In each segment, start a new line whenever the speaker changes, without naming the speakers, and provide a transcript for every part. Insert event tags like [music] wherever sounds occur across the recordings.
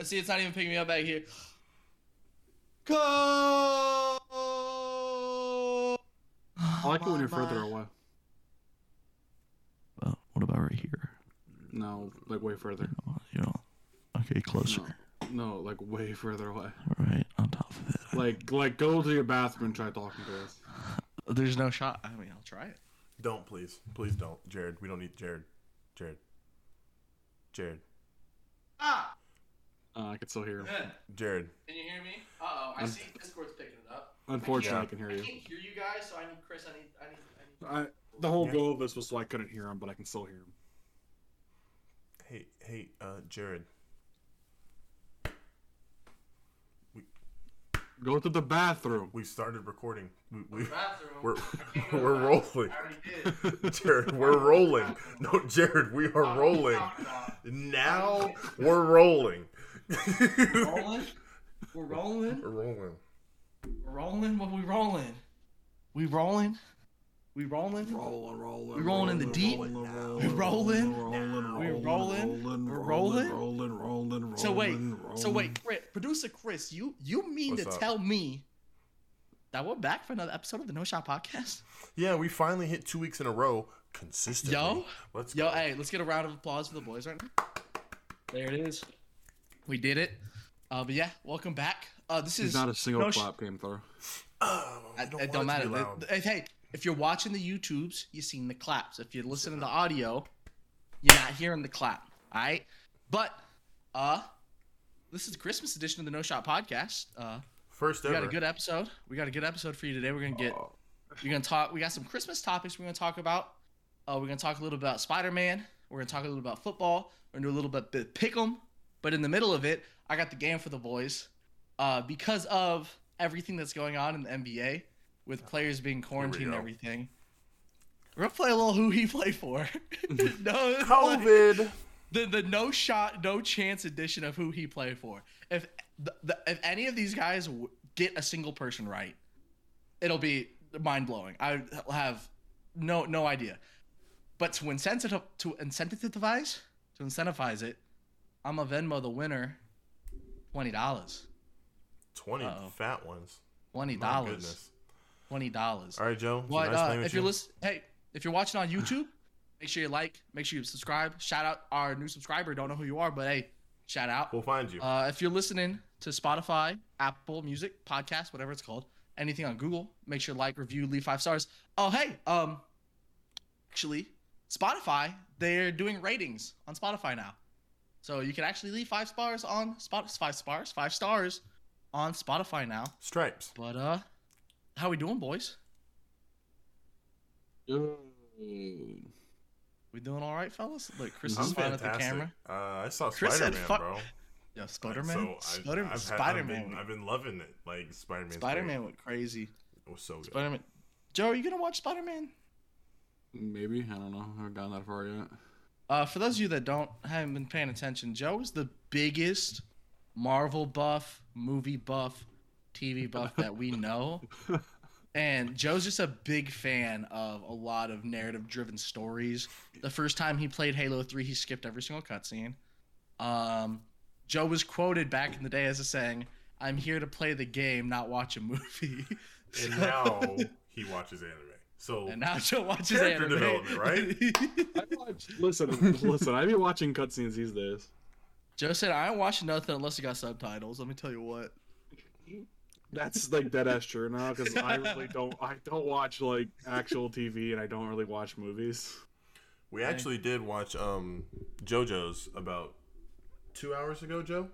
Let's see, it's not even picking me up back here. Go.
I like it when you're further away.
Well, what about right here?
No, like way further.
You know, okay, closer.
No, like way further away.
Right on top of it.
Like, like go to your bathroom and try talking to us.
There's no shot. I mean, I'll try it.
Don't please, please don't, Jared. We don't need Jared. Jared. Jared.
Uh, I can still hear him.
Jared.
Can you hear me? Uh oh, I see Discord's picking it up.
Unfortunately, I,
Yeah.
can hear
I
you.
can't hear you guys, so I need Chris. I need. I need. I need.
I, the whole goal of this was so I couldn't hear him, but I can still hear him.
Hey, hey, uh, Jared.
Go to the bathroom.
We started recording. We, we,
Bathroom.
we're
I can't [laughs] go to
we're
the
rolling.
I already did. [laughs]
Jared, we're rolling. No, Jared, we are rolling. Now we're rolling.
We're [laughs] rolling. We're rolling.
We're rolling.
We're rolling. What we rolling? We rolling. We rolling.
Rolling, rolling.
We rolling in the deep. We rolling.
rolling,
We rolling. We're rolling.
rolling, rolling,
So wait. So wait, Chris, producer Chris, you you mean
What's
to
up?
tell me that we're back for another episode of the No Shot Podcast?
Yeah, we finally hit two weeks in a row consistently.
Yo.
let's
Yo,
go.
hey, let's get a round of applause for the boys right now. There it is. We did it. Uh, but yeah, welcome back. Uh, this
He's
is
not a single
no sh-
clap came through.
Oh,
I-
don't
it don't matter.
be loud.
Hey, hey, if you're watching the YouTubes, you're seeing the claps. If you're listening to audio, you're not hearing the clap. All right, but uh, this is the Christmas edition of the No Shot Podcast. Uh,
First
we
ever.
We got a good episode. We got a good episode for you today. We're gonna get. We're gonna talk. We got some Christmas topics. We're gonna talk about. Uh, we're gonna talk a little about Spider Man. We're gonna talk a little about football. We're gonna do a little bit, bit pick 'em. But in the middle of it, I got the game for the boys. Uh, because of everything that's going on in the NBA with players being quarantined and everything. We're gonna play a little who he played for. [laughs] no,
COVID.
the the no shot, no chance edition of who he played for. If the, the, if any of these guys w- get a single person right, it'll be mind blowing. I have no no idea. But to incentive to incentivize to incentivize it, I'm a Venmo the winner. Twenty dollars.
20
Uh-oh.
fat ones.
Twenty dollars. Twenty dollars.
All right, Joe.
But
nice
uh, if you're
you.
listening, hey, if you're watching on YouTube, [laughs] make sure you like, make sure you subscribe. Shout out our new subscriber. Don't know who you are, but hey, shout out.
we'll find you.
Uh, if you're listening to Spotify, Apple Music, podcast, whatever it's called, anything on Google, make sure like, review, leave five stars. Oh, hey, um, actually, Spotify, they're doing ratings on Spotify now, so you can actually leave five stars on Spot, five stars, five stars on Spotify now.
Stripes.
But uh, how we doing, boys? We doing all right, fellas? Look, Chris
I'm
is fine at the
fantastic.
camera.
Uh, I saw
Chris
Spider Man,
fuck-
bro.
Yeah, Spider
So
Man.
I've,
Spider
I've, had- I've been,
Man.
I've been loving it. Like Spider Man.
Spider Man went crazy.
It was so good.
Spider Man. Joe, are you gonna watch Spider Man?
Maybe I don't know. I haven't gotten that far yet.
Uh, for those of you that don't haven't been paying attention, Joe is the biggest Marvel buff, movie buff, TV buff that we know. [laughs] And Joe's just a big fan of a lot of narrative driven stories. The first time he played Halo 3, he skipped every single cutscene. Um, Joe was quoted back in the day as a saying, I'm here to play the game, not watch a movie. [laughs]
And
So-
now he watches anime. So
and now [laughs] Joe watches
Character
anime.
development, right? [laughs]
I watch. [laughs] Listen, listen. I be watching cutscenes these days.
Joe said, I ain't watching nothing unless it got subtitles. Let me tell you what.
That's like dead ass true now because I really don't. I don't watch like actual TV and I don't really watch movies.
we actually did watch um JoJo's about two hours ago, Joe.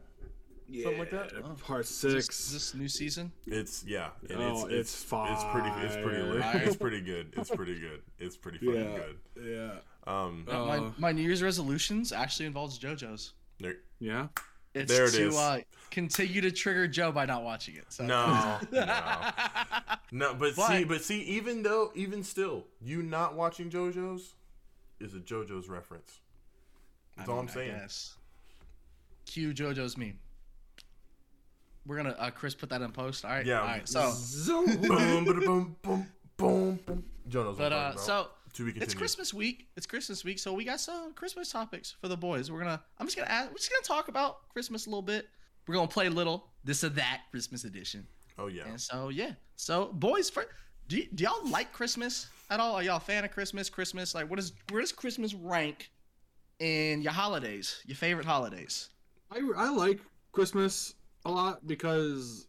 Something like that.
Uh, Part
Is this,
six.
is this new season?
It's yeah, and
Oh,
it's,
it's
it's pretty it's pretty lit.
fire. [laughs]
it's pretty good. It's pretty good. It's pretty fucking
yeah,
good.
yeah,
Um,
Uh, my,
Uh,
my New Year's resolutions actually involves JoJo's.
there,
yeah.
It's
There it
to
is.
Uh, continue to trigger Joe by not watching it. So.
no, [laughs] no, no. But, see,
But-
but see, even though, even still, you not watching JoJo's is a JoJo's reference. That's
I
all I'm saying.
I. Cue JoJo's meme. We're gonna uh, Chris put that in post. All right.
Yeah.
All right. So, [laughs]
boom, boom, boom, boom, boom, boom. Joe knows what
but
I'm
uh, so
To be.
It's Christmas week. It's Christmas week, so we got some Christmas topics for the boys. We're gonna. I'm just gonna. Ask, we're just gonna talk about Christmas a little bit. We're gonna play a little this or that Christmas edition.
Oh yeah.
And so yeah. So boys, for do, y- do y'all like Christmas at all? Are y'all a fan of Christmas? Christmas like what is where does Christmas rank in your holidays? Your favorite holidays?
I, I like Christmas a lot because,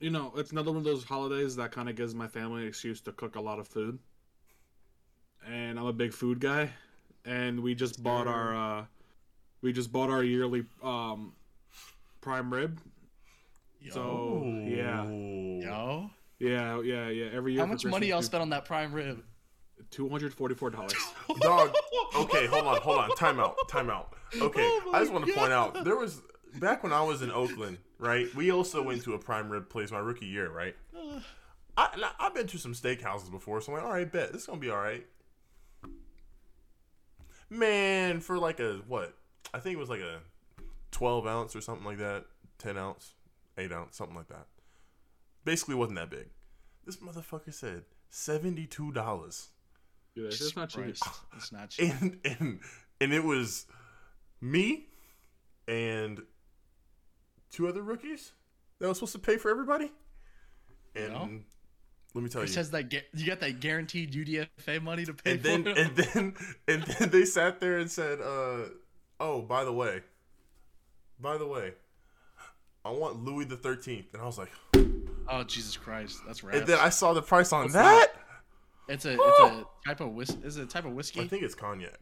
you know, it's another one of those holidays that kind of gives my family an excuse to cook a lot of food. And I'm a big food guy, and we just bought our, uh, we just bought our yearly um, prime rib. So yeah,
Yo,
yeah, yeah, yeah. Every year.
how much money y'all spent on that prime rib?
Two hundred forty-four dollars.
Dog. Okay, hold on, hold on. Time out. Time out. Okay, [laughs]
Oh
I just want to point out there was back when I was in Oakland, right? We also went to a prime rib place my rookie year, right? I, and I- I've been to some steakhouses before, so I'm like, all right, bet this is gonna be all right. Man, for like a what? I think it was like a 12 ounce or something like that, 10 ounce, 8 ounce, something like that. Basically, wasn't that big. This motherfucker said seventy-two dollars.
Yeah, it's not cheap.
Christ, It's not [laughs] cheap.
and and and it was me and two other rookies that was supposed to pay for everybody. And
No.
let me tell
It
you,
says that you got that guaranteed UDFA money to pay
and then
for
and then [laughs] and then they sat there and said, uh, "Oh, by the way, by the way, I want Louis the Thirteenth," and I was like,
oh Jesus Christ, that's right.
and then I saw the price on
What's
that.
It's a it's a type of whis- is it a type of whiskey?
I think it's cognac.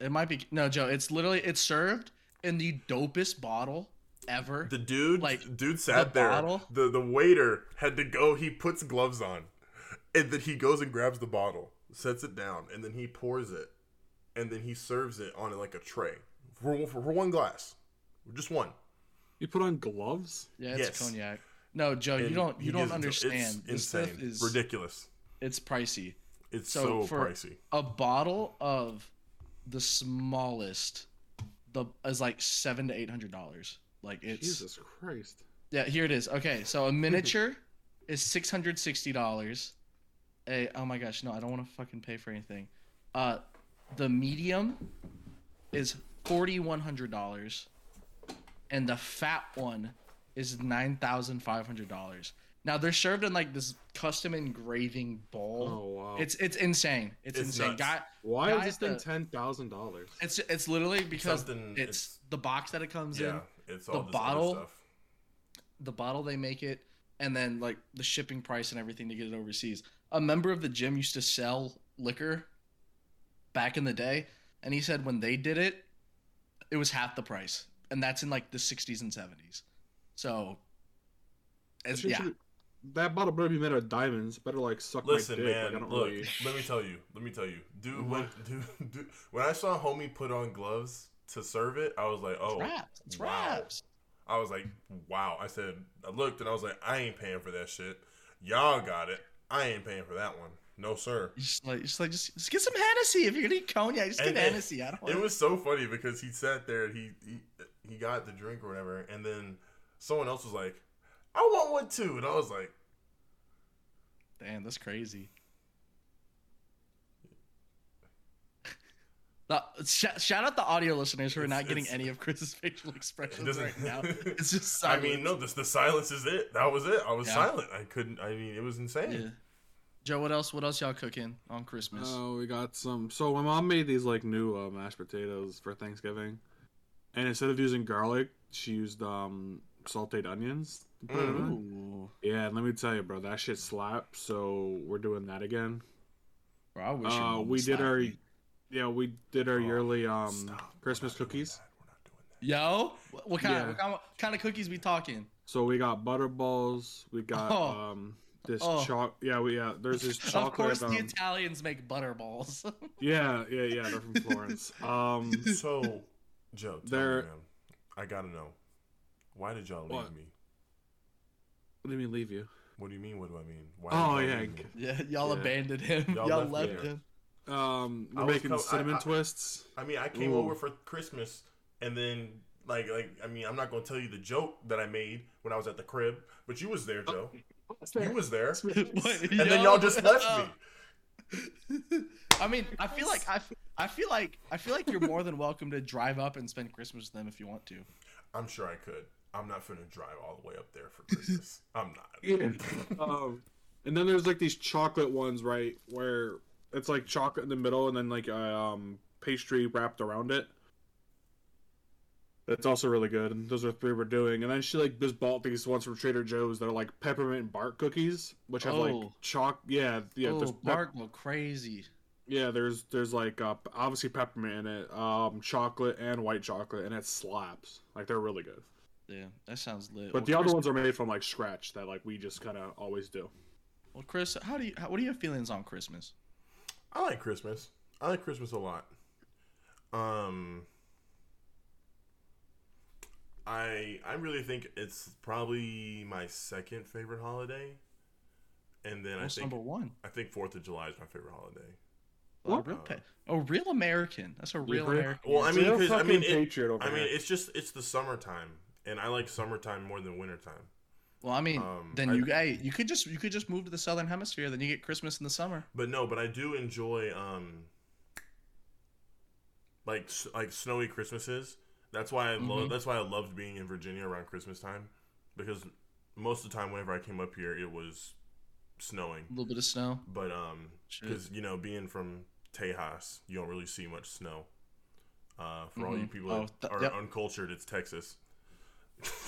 It might be no Joe. It's literally it's served in the dopest bottle ever.
The dude,
Like,
dude sat
the
there.
bottle?
The the waiter had to go. He puts gloves on, and then he goes and grabs the bottle, sets it down, and then he pours it, and then he serves it on like a tray for for, for one glass, just one.
You put on gloves?
yeah, it's
yes.
cognac. No, Joe, you don't you don't
gives it to-
understand.
It's
This stuff
insane,
is
ridiculous.
it's pricey.
It's
So,
so,
for-
pricey.
A bottle of the smallest, the is like seven to eight hundred dollars. Like it's
Jesus Christ.
yeah. Here it is. Okay, so a miniature [laughs] is six hundred sixty dollars. A oh my gosh, no, I don't want to fucking pay for anything. Uh, the medium is forty one hundred dollars, and the fat one is nine thousand five hundred dollars. Now they're served in like this custom engraving bowl.
Oh wow.
It's it's insane. It's,
It's
insane. Guy,
Why
guy
is this
at
thing
the-
ten thousand dollars?
it's it's literally because
Something-
it's,
it's-
the box that it comes in,
Yeah, it's all
the
this
bottle-
other stuff.
the bottle they make it, and then like the shipping price and everything to get it overseas. A member of the gym used to sell liquor back in the day, and he said when they did it, it was half the price, and that's in like the 60s and 70s. So, it's,
That
yeah,
should- That bottle better be made of diamonds. Better like suck
Listen,
my dick.
man.
like, I don't
look,
really.
let me tell you. Let me tell you. Dude, when dude, [laughs] dude, when I saw homie put on gloves to serve it, I was like, oh,
it's.
Wow. I was like, wow. I said, I looked and I was like, I ain't paying for that shit. Y'all got it. I ain't paying for that one. No, sir.
Just like, just like, just, just get some Hennessy. If you're gonna eat cognac, just
And
get Hennessy. I don't.
It was so funny because he sat there and he, he he got the drink or whatever, and then someone else was like, I want one too, and I was like,
Damn, that's crazy. The, sh- shout out the audio listeners who are
It's-
not getting any of Chris's facial expressions right now. [laughs] It's just
I mean, no, this the silence is it. That was it. I was
Yeah.
silent. I couldn't. I mean, it was insane.
Yeah. Joe, what else? What else y'all cooking on Christmas?
Oh, we got some. So my mom made these like new uh, mashed potatoes for Thanksgiving, and instead of using garlic, she used um sautéed onions. to put it in.
Ooh.
Yeah, and let me tell you, bro, that shit slaps. So we're doing that again.
Bro, I wish
Uh, we did our
me.
Yeah, we did our
Oh,
yearly um
Stop.
Christmas
We're not doing
cookies.
that. We're not doing that.
Yo, what, what kind?
Yeah.
What kind, what kind of cookies we talking?
So we got butter balls. We got
Oh.
um this
Oh.
choc. Yeah, we yeah. There's this [laughs] chocolate.
Of
chocolate.
course,
um,
the Italians make butter balls. [laughs]
yeah, yeah, yeah. They're from Florence. [laughs] Um,
So, Joe, tell
They're-
me, I gotta know. Why did y'all leave
What?
me?
what do you mean leave you?
What do you mean? What do I mean? Why
Oh,
y'all
yeah,
me?
yeah, y'all
Yeah.
abandoned him.
Y'all
Y'all,
left
left
there.
him.
Um,
I
we're making
co-
cinnamon
I-
twists.
I mean, I came
Ooh.
over for Christmas, and then like like I mean, I'm not gonna tell you the joke that I made when I was at the crib, but you was there, Joe. You was there, [laughs]
Wait,
and then y'all just left me. [laughs]
I mean, I feel like I, I feel like I feel like you're more than welcome to drive up and spend Christmas with them if you want to.
I'm sure I could. I'm not finna drive all the way up there for Christmas. I'm not. [laughs]
Yeah. um, and then there's like these chocolate ones, right, where it's like chocolate in the middle and then like a um, pastry wrapped around it. That's also really good, and those are three we're doing. And then she like just bought these ones from Trader Joe's that are like peppermint bark cookies, which have like
Oh.
chalk. Yeah, yeah.
oh,
pep-
Mark go crazy.
yeah, there's there's like uh, obviously peppermint in it, um, chocolate and white chocolate, and it slaps. Like they're really good.
Yeah, that sounds lit.
But
well,
the other ones are made from like scratch that like we just kind of always do.
Well, Chris, how do you? How, what are your feelings on Christmas?
I like Christmas. I like Christmas a lot. Um, I I really think it's probably my second favorite holiday, and then I think
number one?
I think Fourth of July is my favorite holiday.
A real pa- a real American. That's a real
real-
American.
Well, I mean, I mean, it-
patriot over
I mean, it's just it's the summertime, and I like summertime more than wintertime.
Well, I mean,
um,
then
I-
you hey, you could just you could just move to the southern hemisphere. Then you get Christmas in the summer.
But no, but I do enjoy um like like snowy Christmases. That's why I love.
Mhm.
That's why I loved being in Virginia around Christmas time, because most of the time whenever I came up here, it was snowing.
A little bit of snow.
But um, because you know, being from Tejas, you don't really see much snow. Uh, for all you people
Oh,
that are
yep.
uncultured, it's Texas.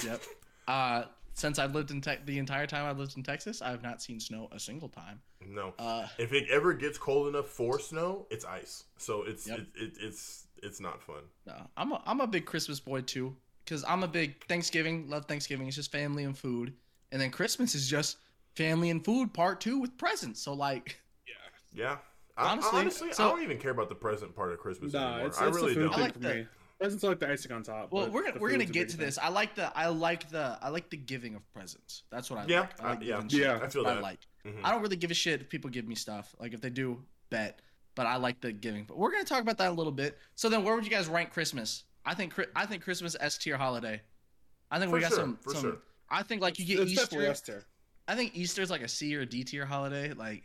Yep. [laughs] Uh, since I've lived in te- the entire time I've lived in Texas, I have not seen snow a single time.
No,
Uh,
if it ever gets cold enough for snow, it's ice. So it's
Yep.
it, it, it's it's not fun.
no, I'm a, I'm a big Christmas boy too, because I'm a big Thanksgiving. Love Thanksgiving. It's just family and food, and then Christmas is just family and food part two with presents. So like,
Yeah. yeah.
Honestly,
honestly,
so-
I don't even care about the present part of Christmas
Nah,
anymore.
it's,
I really
the food
don't.
I like
for
the-
me. Presents are like the icing on top.
well, we're gonna we're gonna get to
thing.
this. I like the I like the I like the giving of presents. That's what I
Yeah,
like. I like
uh, yeah.
shit.
Yeah.
I feel
What I
that.
like.
Mhm.
I don't really give a shit if people give me stuff. Like if they do, bet. But I like the giving. But we're gonna talk about that a little bit. So then, where would you guys rank Christmas? I think I think Christmas S tier holiday. I think we got
sure,
some.
for
some
sure.
I think like you get
It's
Easter.
S tier.
I think Easter's like a C or D tier holiday. Like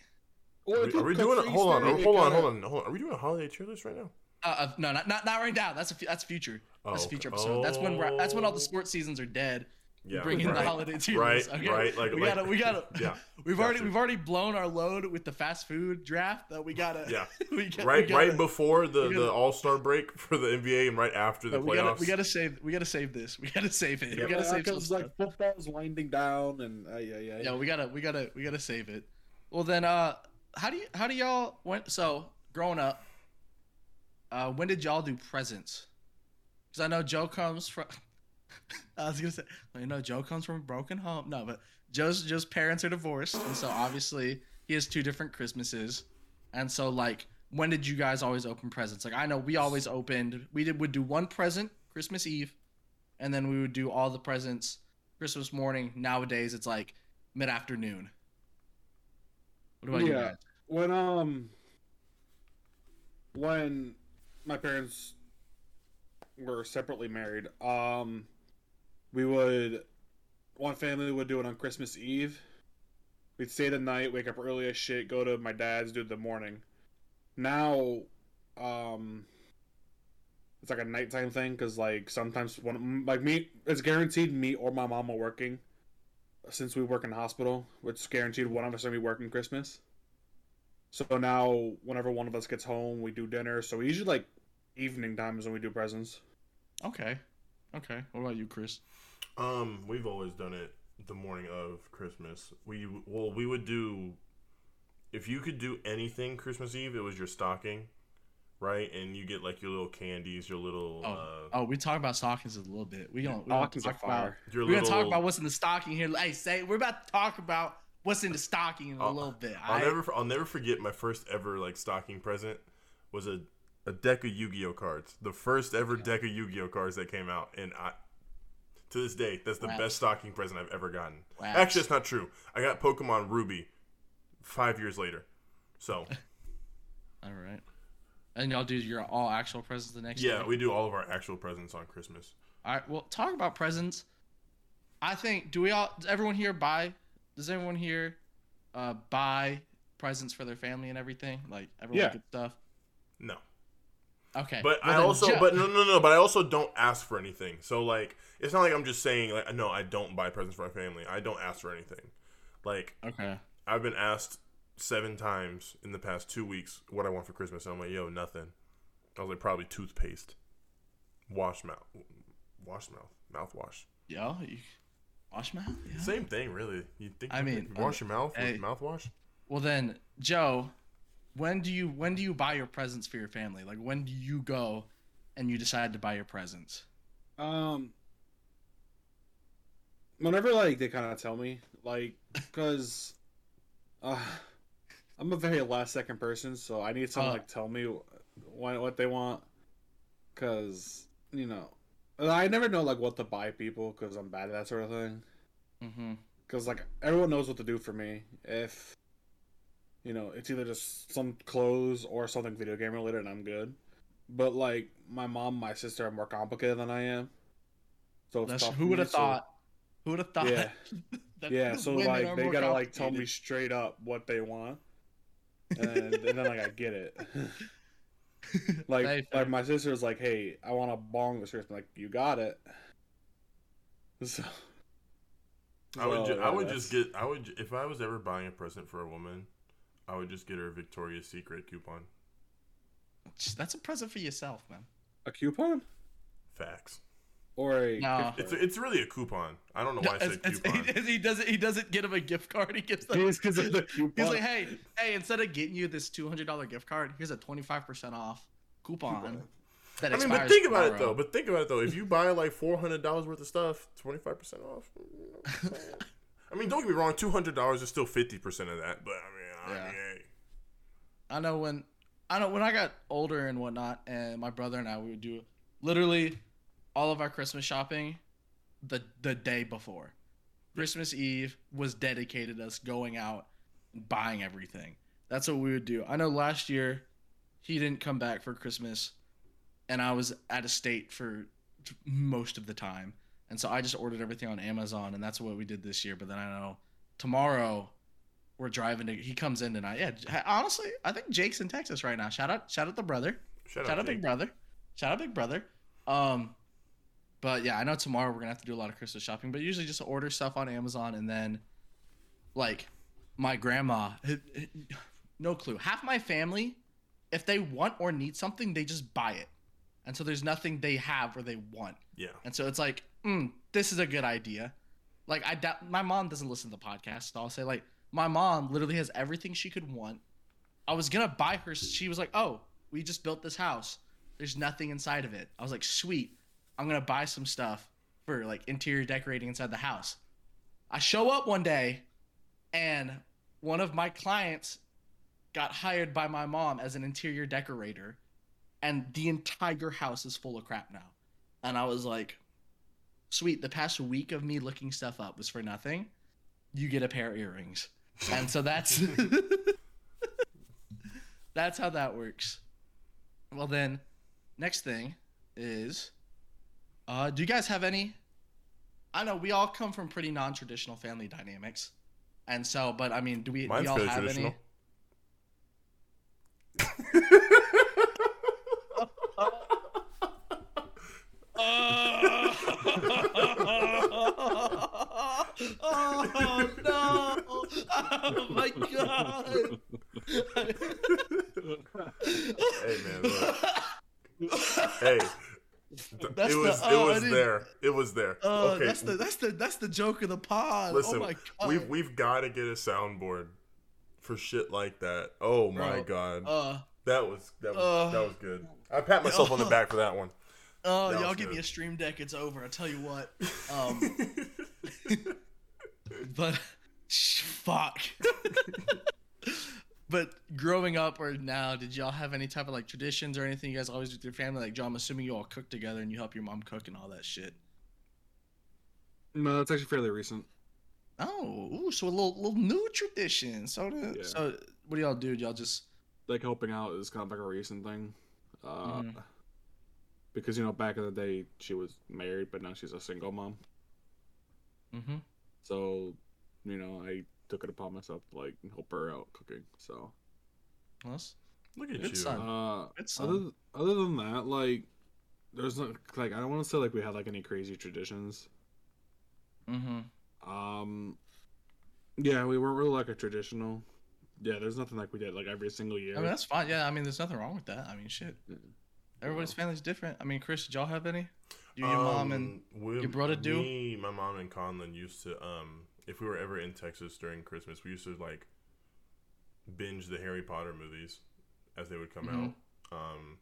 Are we, are we doing it? Hold on, hold on, hold on, hold on. Are we doing a holiday tier list right now?
Uh, uh no, not, not not right now. That's a that's future. That's
Oh,
a future
okay.
episode. That's when we're that's when all the
Oh.
sports seasons are dead.
Yeah,
bring in
right.
the holiday tier
Right,
list. Okay?
right, like-
we
like-
gotta we gotta [laughs]
yeah, [laughs]
We've
got
already
to.
we've already blown our load with the fast food draft. That we gotta
Yeah. [laughs]
we got,
Right,
we gotta,
right before the,
gotta-
the All Star break for the NBA, and right after the
No, we
playoffs.
gotta, we gotta save. We gotta save this. We gotta save it.
Yeah,
we gotta save
because
stuff.
like football's winding down, and uh, yeah, yeah,
yeah, we gotta, we gotta, we gotta save it. Well, then, uh, how do you, how do y'all went? So, growing up, uh, when did y'all do presents? Because I know Joe comes from. [laughs] I was gonna say, well, you know, Joe comes from a broken home. No, but Joe's Joe's parents are divorced, and so obviously he has two different Christmases, and so like, when did you guys always open presents? Like, I know we always opened. We did would do one present Christmas Eve, and then we would do all the presents Christmas morning. Nowadays, it's like mid afternoon. What about you
Yeah.
guys?
when um when my parents were separately married. Um we would one family would do it on christmas eve. We'd stay the night wake up early as shit go to my dad's do the morning. Now um it's like a nighttime thing because like sometimes one like me it's guaranteed me or my mom are working since we work in the hospital it's guaranteed one of us will be working christmas so now, whenever one of us gets home, we do dinner. So we usually like evening times when we do presents.
Okay, okay. What about you, Chris?
Um, we've always done it the morning of Christmas. We well, we would do if you could do anything Christmas Eve, it was your stocking, right? And you get like your little candies, your little
Oh,
uh,
oh, we talk about stockings a little bit. We don't. We don't
Stockings are
talk about.
fire.
your
We're
little.
gonna talk about what's in the stocking here. Hey, say we're about to talk about what's in the stocking in a
I'll-
little bit.
I'll
alright?
never I'll never forget my first ever like stocking present was a a deck of Yu-Gi-Oh cards. The first ever deck of Yu-Gi-Oh cards that came out, and I to this day that's the
Wow.
best stocking present I've ever gotten.
Wow.
Actually, it's not true. I got Pokemon Ruby five years later. So [laughs]
All right. And y'all do your all actual presents the next
yeah,
day.
we do all of our actual presents on Christmas.
All right. Well, talk about presents. I think. Do we all? Does everyone here buy? Does everyone here uh, buy presents for their family and everything? Like everyone
Yeah.
gets stuff.
No.
Okay.
But
well
I also,
Joe-
but no, no, no. But I also don't ask for anything. So like, it's not like I'm just saying like, no, I don't buy presents for my family. I don't ask for anything. Like,
Okay.
I've been asked seven times in the past two weeks what I want for Christmas. And I'm like, yo, nothing. I was like, probably toothpaste, wash mouth, wash mouth, mouthwash.
You wash mouth. Yeah.
Same thing, really. You think?
I
you
mean,
could wash your mouth
hey.
with mouthwash?
Well then, Joe, when do you when do you buy your presents for your family? Like when do you go and you decide to buy your presents?
Um, whenever like they kind of tell me, like, [laughs] because, uh, I'm a very last second person, so I need someone
Uh.
like tell me what what they want, because you know, I never know like what to buy people because I'm bad at that sort of thing.
Mm-hmm.
Because like everyone knows what to do for me if, you know, it's either just some clothes or something video game related, and I'm good. But like my mom, my sister are more complicated than I am. So it's
That's
tough
who would have
so-
thought. Who would have thought?
Yeah. [laughs]
that
yeah, so like they gotta like tell me straight up what they want, and, and then like I get it. [laughs] [laughs] like
Very
like my sister's like, "Hey, I want a bong this Christmas." I'm like, you got it. [laughs] So,
I would, ju-
so,
I would
that's-
just get, I would, if I was ever buying a present for a woman, I would just get her a Victoria's Secret coupon.
That's a present for yourself, man.
a coupon
Facts.
Or a
No.
It's it's really a coupon. I don't know why I said
It's-
coupon.
it's- [laughs] he, he doesn't. He doesn't get him a gift card. He gives them.
It's 'cause of the [laughs] coupon.
He's like, hey, hey, instead of getting you this two hundred dollar gift card, here's a twenty five percent off coupon. That
I mean, but
expires
think about it though. But think about it though. If you buy like four hundred dollars worth of stuff, twenty five percent off. [laughs] I mean, don't get me wrong. Two hundred dollars is still fifty percent of that. But I mean, I
Yeah.
mean, hey.
I know when I know when I got older and whatnot, and my brother and I we would do literally all of our Christmas shopping the the day before. Christmas Eve was dedicated us going out and buying everything. That's what we would do. I know last year he didn't come back for Christmas, and I was out of state for most of the time, and so I just ordered everything on Amazon, and that's what we did this year. But then I know tomorrow we're driving to. He comes in tonight. Yeah, honestly, I think Jake's in Texas right now. Shout out, shout out the brother.
Shout,
Shout
out,
out Big Brother. Shout out Big Brother. Um, but yeah, I know tomorrow we're gonna have to do a lot of Christmas shopping. But usually just order stuff on Amazon and then, like, my grandma, no clue. Half my family, if they want or need something, they just buy it, and so there's nothing they have or they want.
Yeah.
And so it's like, mm, this is a good idea. Like I doubt my mom doesn't listen to the podcast. So I'll say like my mom literally has everything she could want. I was gonna buy her. She was like, "Oh, we just built this house. There's nothing inside of it." I was like, "Sweet, I'm gonna buy some stuff for like interior decorating inside the house." I show up one day, and one of my clients got hired by my mom as an interior decorator, and the entire house is full of crap now. And I was like, sweet, the past week of me looking stuff up was for nothing. You get a pair of earrings. And so that's [laughs] that's how that works. Well then, next thing is uh do you guys have any I know we all come from pretty non-traditional family dynamics. And so, but I mean, do we, do
Mine's
y'all have any? [laughs] oh no! [laughs] Oh my god!
hey man, look. [laughs] hey. Th-
That's
it
the-
was
oh,
it was there. It was there.
Oh,
okay.
that's the that's the that's the joke of the pod.
Listen,
oh my god!
we've we've got to get a soundboard for shit like that. Oh my
Bro,
god.
uh,
that was that was
uh,
that was good. I pat myself on the [laughs] back for that one.
oh,
That
y'all give me a stream deck. It's over. I tell you what. [laughs] Um, [laughs] but fuck. But growing up or now, did y'all have any type of like traditions or anything you guys always do with your family? Like, Joe, I'm assuming you all cook together and you help your mom cook and all that shit.
No, that's actually fairly recent.
Oh, ooh, so a little little new tradition. So,
Yeah.
so what do y'all do? Y'all just
Like helping out is kind of like a recent thing. Uh,
Mhm.
Because you know, back in the day, she was married, but now she's a single mom.
mm-hmm.
So, you know, I took it upon myself to like help her out cooking. So,
Well, that's-
Look at
Good
you.
son.
uh,
It's
other
um,
other than that, like, there's not like I don't want to say like we had like any crazy traditions.
Mm-hmm.
Um, yeah, we weren't really like a traditional. Yeah, there's nothing like we did like every single year.
I mean, that's fine. Yeah, I mean, there's nothing wrong with that. I mean, shit.
Yeah.
Everybody's family's different. I mean, Chris, did y'all have any? You, your mom, and
Um, we,
your brother do?
Me, my mom and Conlon used to. Um, if we were ever in Texas during Christmas, we used to like binge the Harry Potter movies as they would come
Mhm.
out. Um,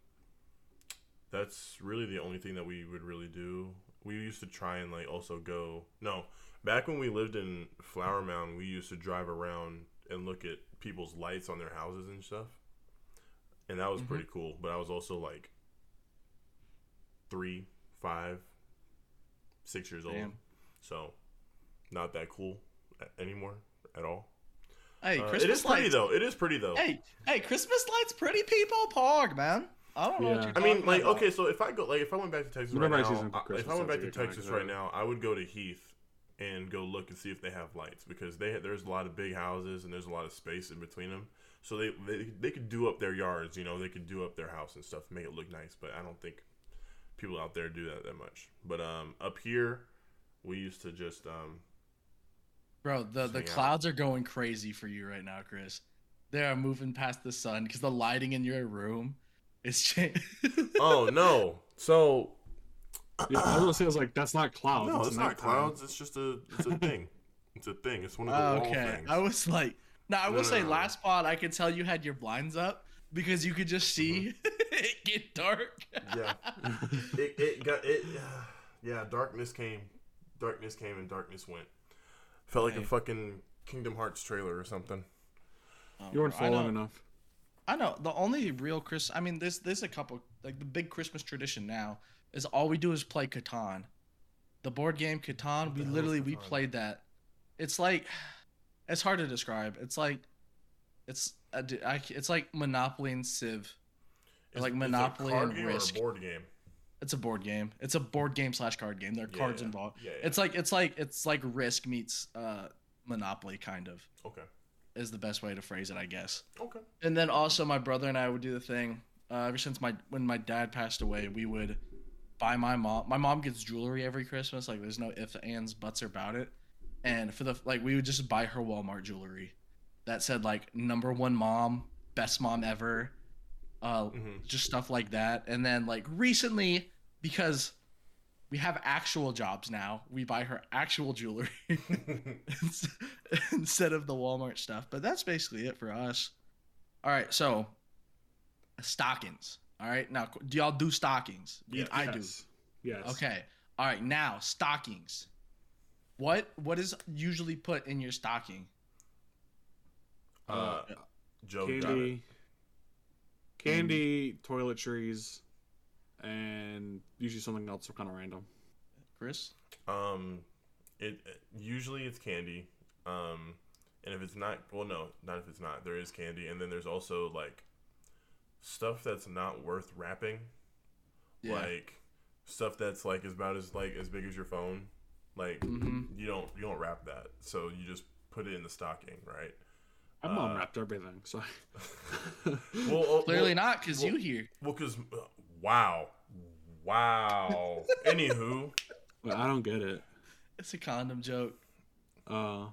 that's really the only thing that we would really do. We used to try and like also go. No, back when we lived in Flower Mound, we used to drive around and look at people's lights on their houses and stuff, and that was
Mhm.
pretty cool. But I was also like three, five, six years old, so not that cool anymore at all.
hey,
Uh,
Christmas
it is pretty
lights.
though. It is pretty though.
Hey, hey, Christmas lights, pretty people, pog, man. I don't know what
Yeah.
you're
I mean, like,
about.
okay, so if I go, like, if I went back to Texas
Whenever
right now, I- if I went back to Texas
kinda
right now, I would go to Heath and go look and see if they have lights because they there's a lot of big houses and there's a lot of space in between them. So they they, they could do up their yards, you know, they could do up their house and stuff, make it look nice. But I don't think people out there do that that much. But um, up here, we used to just um,
Bro, the, the
hang out.
clouds are going crazy for you right now, Chris. They are moving past the sun because the lighting in your room is changing. [laughs]
oh no, so
Yeah, I was gonna say, I was like, that's not clouds.
no, it's not
nighttime.
clouds. It's just a it's a thing. [laughs] It's a thing. It's one of the wall
okay,
things.
I was like, now I will
No,
say,
no, no.
last pod I could tell you had your blinds up because you could just mm-hmm. see [laughs] it get dark.
Yeah. it, it got it. [sighs] Yeah, darkness came, darkness came, and darkness went. Felt like
Hey.
a fucking Kingdom Hearts trailer or something.
Oh,
You weren't
bro,
following enough.
I know the only real Chris. I mean, there's there's a couple like the big Christmas tradition now is all we do is play Catan, the board game Catan. We
the hell is
literally we played that. It's like it's hard to describe. It's like it's a d- I c- it's like Monopoly and Civ.
Is
Like
it- is it a
Monopoly
card
and
game
Risk.
or a board game.
It's a board game. It's a board game slash card game. There are
Yeah,
cards
yeah.
involved.
Yeah, yeah.
It's like it's like it's like Risk meets uh, Monopoly, kind of
okay.
is the best way to phrase it, I guess.
Okay.
And then also my brother and I would do the thing. Uh, ever since my when my dad passed away, we would buy my mom. My mom gets jewelry every Christmas. Like there's no ifs, ands, buts about it. And for the like, we would just buy her Walmart jewelry that said like number one mom, best mom ever, uh,
Mhm.
just stuff like that. And then like recently, because we have actual jobs now, we buy her actual jewelry [laughs] [laughs] instead of the Walmart stuff. But that's basically it for us. All right, so stockings. All right, now do y'all do stockings?
Yes.
I do.
Yes. Yes.
Okay. All right, now stockings. What what is usually put in your stocking?
Uh, Joe got it.
Candy. Candy, toiletries, and usually something else kind of random.
Chris?
Um, it usually it's candy. Um, and if it's not, well, no, not if it's not. There is candy, and then there's also like stuff that's not worth wrapping. like stuff that's like is about as like as big as your phone like
Mhm.
you don't you don't wrap that so you just put it in the stocking right
My mom
Uh,
wrapped everything, so [laughs]
well oh,
Clearly
well,
not, because
well-
you here.
well because wow wow [laughs] anywho
But I don't get it.
It's a condom joke.
Uh,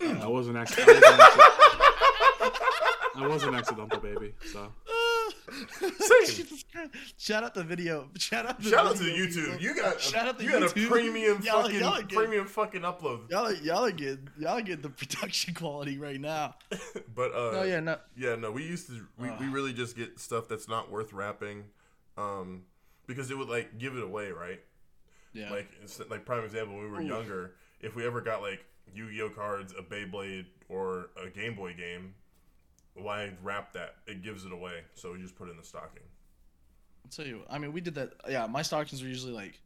I wasn't actually. I wasn't, acci- I wasn't accidental, baby. So
Jesus [laughs] Christ. [laughs] Shout out the video. Shout out the
shout out to
video.
youtube you got
Shout out to
you got a
YouTube.
premium
Y'all-
fucking
y'all are good.
premium fucking upload
Y'all, are- y'all get y'all are getting the production quality right now. [laughs]
but uh
No, yeah, no.
Yeah, no, we used to we, we really just get stuff that's not worth wrapping, um, because it would like give it away, right?
Yeah.
Like it's, like prime example, when we were
Oof.
younger, if we ever got like Yu-Gi-Oh cards, a Beyblade, or a Game Boy game, why wrap that? It gives it away, so we just put it in the stocking.
I'll tell you, I mean, we did that. Yeah, my stockings were usually like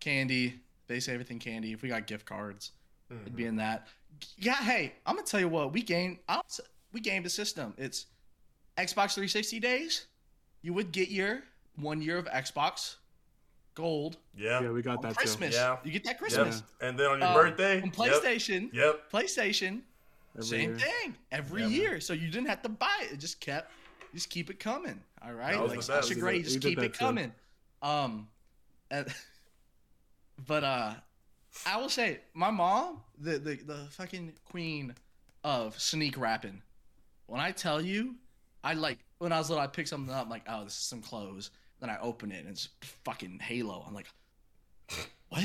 candy. They say everything candy. If we got gift cards, it'd
Mm-hmm.
be in that. Yeah, hey, I'm gonna tell you what we gained. I don't, we gamed a system. It's Xbox 360 days. You would get your one year of Xbox gold
Yeah.
Yeah, we got
on
that
Christmas.
Yeah.
You get that
Yep.
Christmas.
And then on your
Uh,
birthday.
On
yep.
PlayStation,
Yep.
PlayStation,
too. Every
same
year.
thing every
Yeah, man.
year. So you didn't have to buy it; it just kept, just keep it coming. All right,
was
like
the best.
such a great,
did-
just keep it
too.
coming. Um, and, [laughs] but uh, I will say, my mom, the the the fucking queen of sneak wrapping. When I tell you, I like when I was little, I picked something up, I'm like, oh, this is some clothes. Then I open it and it's fucking Halo. I'm like, [laughs] what?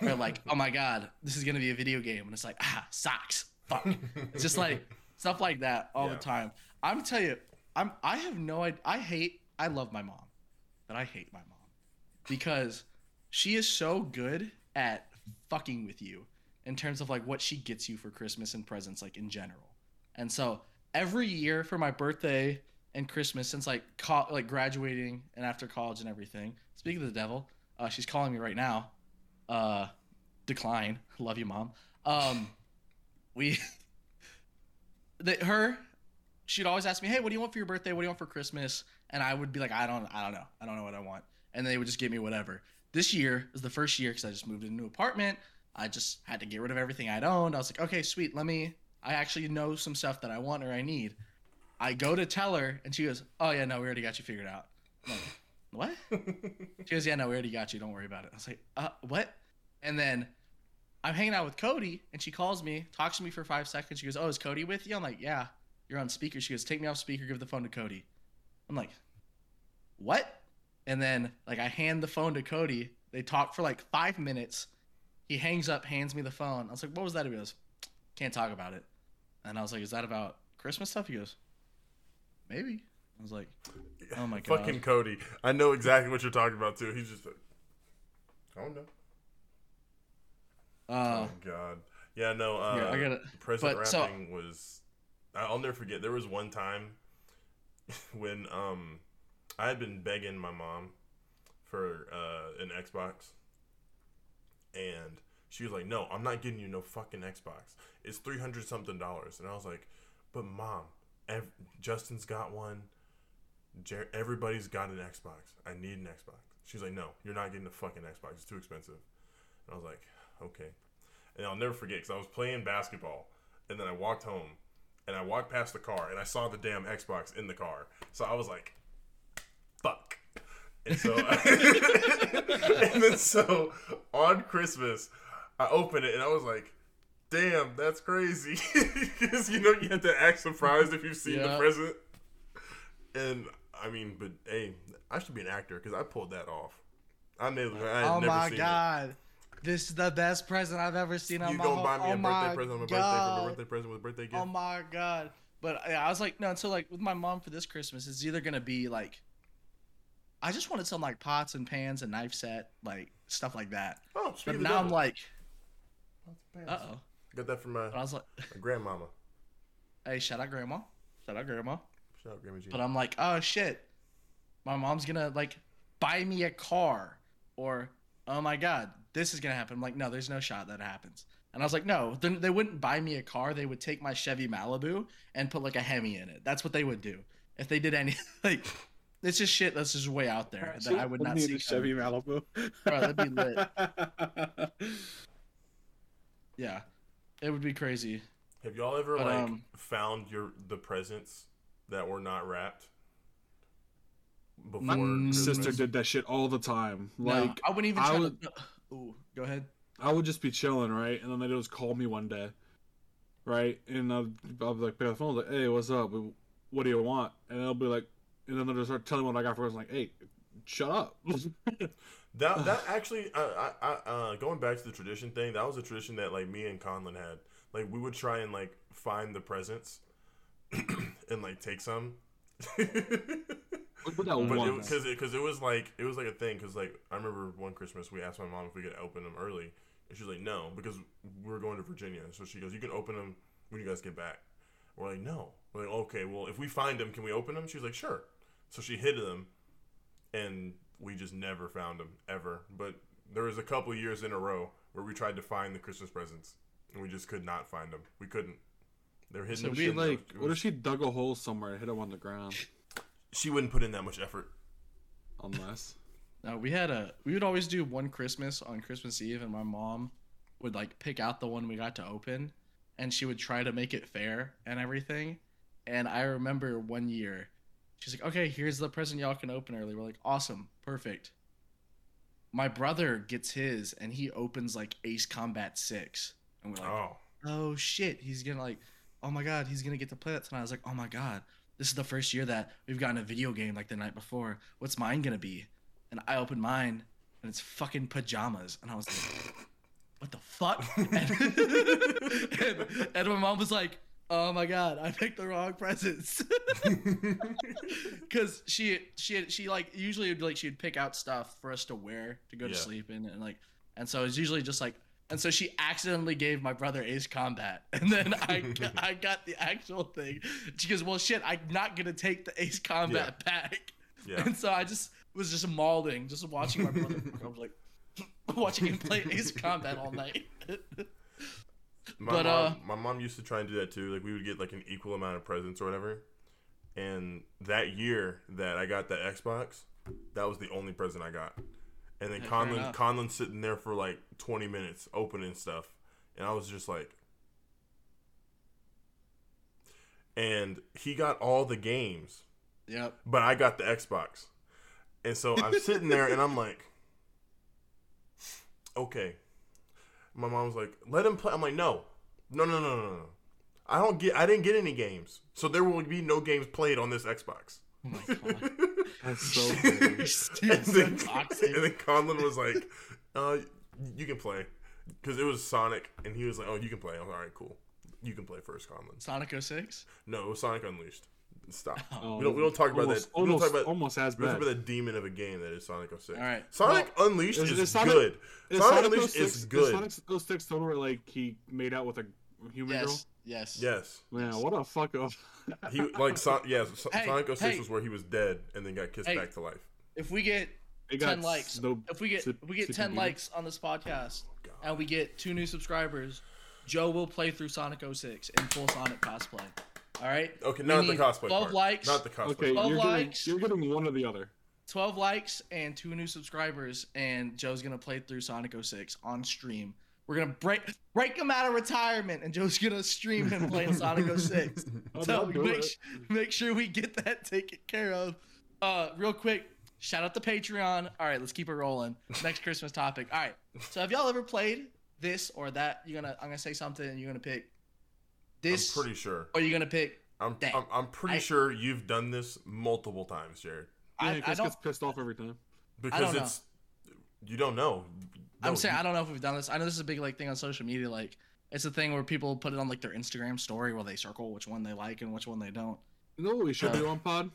Or like, oh my god, this is gonna be a video game, and it's like, ah, socks. Fuck. [laughs] Just like stuff like that all
Yeah.
the time. I'm telling you, I'm I have no idea. I hate. I love my mom, but I hate my mom because she is so good at fucking with you in terms of like what she gets you for Christmas and presents, like in general. And so every year for my birthday and Christmas, since like co- like graduating and after college and everything. Speaking of the devil, uh, she's calling me right now. Uh, decline. [laughs] Love you, mom. Um, we, [laughs] that her, she'd always ask me, "Hey, what do you want for your birthday? What do you want for Christmas?" And I would be like, "I don't, I don't know. I don't know what I want." And they would just give me whatever. This year was the first year because I just moved into a new apartment. I just had to get rid of everything I'd owned. I was like, "Okay, sweet. Let me. I actually know some stuff that I want or I need." I go to tell her, and she goes, "Oh yeah, no, we already got you figured out." I'm like, what? [laughs] She goes, "Yeah, no, we already got you. Don't worry about it." I was like, "Uh, what?" And then I'm hanging out with Cody, and she calls me, talks to me for five seconds. She goes, "Oh, is Cody with you?" I'm like, "Yeah." You're on speaker. She goes, "Take me off speaker. Give the phone to Cody." I'm like, "What?" And then like I hand the phone to Cody. They talk for like five minutes. He hangs up, hands me the phone. I was like, "What was that?" He goes, "Can't talk about it." And I was like, "Is that about Christmas stuff?" He goes, "Maybe." I was like, "Oh my god."
Fucking Cody. I know exactly what you're talking about too. He's just like, "I don't no.
Uh,
oh god. Yeah, no. Uh,
Yeah, I gotta-
present
but, so-
wrapping was. I- I'll never forget. There was one time [laughs] when um, I had been begging my mom for uh, an Xbox, and she was like, "No, I'm not getting you no fucking Xbox. It's three hundred something dollars." And I was like, "But mom, ev- Justin's got one. Jer- everybody's got an Xbox. I need an Xbox." She's like, "No, you're not getting a fucking Xbox. It's too expensive." And I was like, "Okay." And I'll never forget because I was playing basketball, and then I walked home, and I walked past the car, and I saw the damn Xbox in the car. So I was like, "Fuck." And so, [laughs] and then so on Christmas, I opened it and I was like, "Damn, that's crazy!" [laughs] Because you know you have to act surprised if you've seen the present. And I mean, but hey, I should be an actor because I pulled that off. I never, I had
oh
never
my
seen
god. This is the best present I've ever seen
it.
on
You
my
gonna buy me
oh
a
my
birthday present on my birthday for my birthday present with a birthday gift?
Oh my god. But yeah, I was like, no, so like with my mom for this Christmas, it's either gonna be like I just wanted some like pots and pans and knife set, like stuff like that.
oh,
But now
of
I'm like,
like,
uh oh.
got that from my,
But I was like, [laughs]
my grandmama.
hey, shout out grandma. Shout out grandma.
Shout out Grandma G.
But I'm like, oh shit, my mom's gonna like buy me a car, or oh my god, this is gonna happen. I'm like, no, there's no shot that happens. And I was like, no, then they wouldn't buy me a car. They would take my Chevy Malibu and put like a Hemi in it. That's what they would do if they did any [laughs] like. It's just shit that's just way out there that I would not see.
a Chevy
coming.
Malibu.
Bro, that'd be lit. [laughs] Yeah, it would be crazy.
Have y'all ever
But,
like
um,
found your the presents that were not wrapped before?
My
My
Christmas?
sister did that shit all the time.
No,
Like
I wouldn't even
I
try
would-
to. Ooh, go ahead.
I would just be chilling, right? And then they'd just call me one day, right? And I'd, I'd be like, pick up the phone, like, hey, what's up? What do you want? And they'll be like, and then they'll just start telling me what I got for us. Like, hey, shut up. [laughs]
That that actually, I, I, I, uh, going back to the tradition thing, that was a tradition that like me and Conlon had. Like we would try and like find the presents [clears throat] and like take some. [laughs]
We that
But because it, because it, was like it was like a thing because like I remember one Christmas we asked my mom if we could open them early and she's like no because we're going to Virginia. So she goes you can open them when you guys get back. We're like no. We're like okay well if we find them can we open them she's like sure. So she hid them and we just never found them ever. But there was a couple years in a row where we tried to find the Christmas presents and we just could not find them we couldn't. They're hidden
So we,
She,
shit.
like,
It
what if she dug a hole somewhere and hit him on the ground? [laughs]
she wouldn't put in that much effort
Unless. [laughs]
No, we had a we would always do one Christmas on Christmas Eve, and my mom would like pick out the one we got to open, and she would try to make it fair and everything. And I remember one year, she's like, "Okay, here's the present y'all can open early." We're like, "Awesome, perfect." My brother gets his, and he opens like Ace Combat Six, and we're like,
Oh,
oh shit, he's gonna like, oh my god, he's gonna get to play that tonight. I was like, oh my god, this is the first year that we've gotten a video game like the night before. What's mine gonna be? And I opened mine, and it's fucking pajamas, and I was like, [laughs] what the fuck? [laughs] and, and, and my mom was like, oh my god, I picked the wrong presents. [laughs] Because she she she like usually like she'd pick out stuff for us to wear to go to
Yeah.
sleep in, and like, and so it's usually just like and so she accidentally gave my brother Ace Combat, [laughs] and then I got, [laughs] I got the actual thing. She goes, "Well, shit, I'm not gonna take the Ace Combat back."
yeah.
And so I just was just mauling, just watching my brother. I was like [laughs] watching him play Ace Combat all night.
My
But,
mom,
uh,
my mom used to try and do that too. Like we would get like an equal amount of presents or whatever. And that year that I got the Xbox, that was the only present I got. And then
Yeah,
Conlon
enough.
Conlon sitting there for like 20 minutes opening stuff, and I was just like. And he got all the games,
yep.
but I got the Xbox. And so I'm sitting there and I'm like, okay. My mom's like, let him play. I'm like, no, no, no, no, no, no. I don't get. I didn't get any games, so there will be no games played on this Xbox.
Oh my god. [laughs] [laughs] [laughs]
That's so funny.
Dude,
and,
so
then,
toxic.
and then Conlon was like, uh, you can play, because it was Sonic, and he was like, oh, you can play. I was like, all right, cool. You can play first, Conlon.
Sonic 06?
No, it was Sonic Unleashed. Stop.
Oh,
we don't. We don't talk about
almost,
that. We don't
Almost,
talk about.
almost as bad.
We don't
bad.
talk about the demon of a game that is Sonic 06.
All right.
Sonic Unleashed
Is-
is,
is Sonic-
good.
Is
Sonic,
Sonic
Unleashed
06
is good.
Sonic 06 the one where like he made out with a human
Yes. Yes.
yes.
Man, what a fuck up.
He like Son- yeah, [laughs] so-
Hey,
Sonic 06
hey.
was where he was dead and then got kissed
Hey.
back to life.
If we get 10 likes,
no-
if we get if we get 10 likes on this podcast oh,
God.
and we get two new subscribers, Joe will play through Sonic 06 in full Sonic cosplay. All right?
Okay,
We
not the
need
cosplay
12
part.
likes.
Not the cosplay.
Okay,
Twelve
you're
likes.
getting, you're getting one or the other.
12 likes and two new subscribers and Joe's going to play through Sonic 06 on stream. We're going to break break him out of retirement and Joe's going to stream him playing Sonic 06. [laughs]
Oh,
so make, sh- make sure we get that taken care of. Uh, real quick, shout out to Patreon. All right, let's keep it rolling. Next Christmas topic. All right. So have y'all ever played this or that? You're gonna I'm gonna say something and you're gonna pick
I'm
this
pretty sure.
or you're gonna pick
I'm,
Dang.
I'm, I'm pretty
I-
sure you've done this multiple times, Jared.
Yeah,
I, I
Chris
don't
gets pissed off every time.
Because
don't know.
it's you don't know.
I'm saying
you-
I don't know if we've done this. I know this is a big like thing on social media. Like it's a thing where people put it on like their Instagram story where they circle which one they like and which one they don't.
You know what we should
Uh,
do on pod?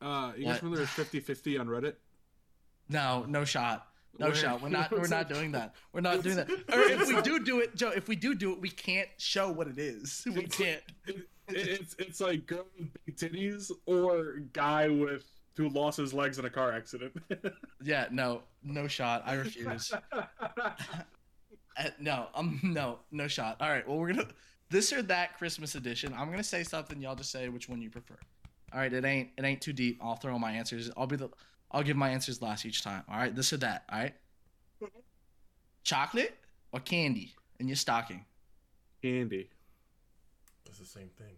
Uh, you guys
What?
remember there's 50-50 on Reddit?
No, no shot. No
Where-
shot. We're not. We're not doing that. We're not doing that. [laughs] Or if we do do it, Joe. If we do do it, we can't show what it is. [laughs] We
It's-
can't.
It, it's it's like girl with big titties or guy with who lost his legs in a car accident. [laughs]
Yeah. No. No shot. I refuse. [laughs] Uh, no. Um. No. No shot. All right. Well, we're gonna this or that Christmas edition. I'm gonna say something. Y'all just say which one you prefer. All right. It ain't. It ain't too deep. I'll throw my answers. I'll be the. I'll give my answers last each time. All right. This or that. All right. Chocolate or candy in your stocking.
Candy.
It's the same thing.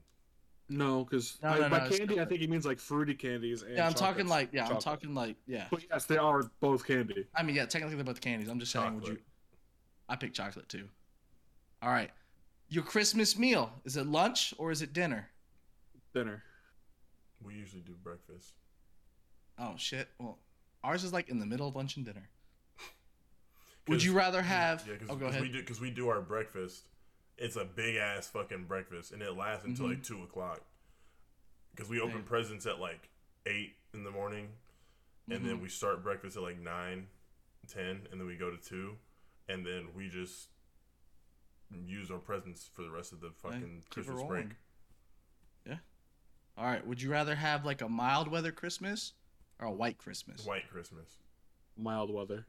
No, because
No, no,
by
no, it's
candy, I think he means like fruity candies. And
Yeah, I'm talking like yeah, I'm talking like yeah.
But yes, they are both candy.
I mean yeah, technically they're both candies. I'm just saying would you I pick chocolate too. All right. Your Christmas meal, is it lunch or is it dinner?
Dinner.
We usually do breakfast.
Oh shit. Well, ours is like in the middle of lunch and dinner. [laughs] Would you rather have
Yeah, because
Oh,
we do because we do our breakfast. It's a big ass fucking breakfast, and it lasts until
Mhm.
like two o'clock. Because we open
Dang.
presents at like eight in the morning, and then
Mhm.
we start breakfast at like nine, ten, and then we go to two, and then we just use our presents for the rest of the fucking Christmas break.
Yeah. All right, would you rather have like a mild weather Christmas or a white Christmas?
White Christmas.
Mild weather.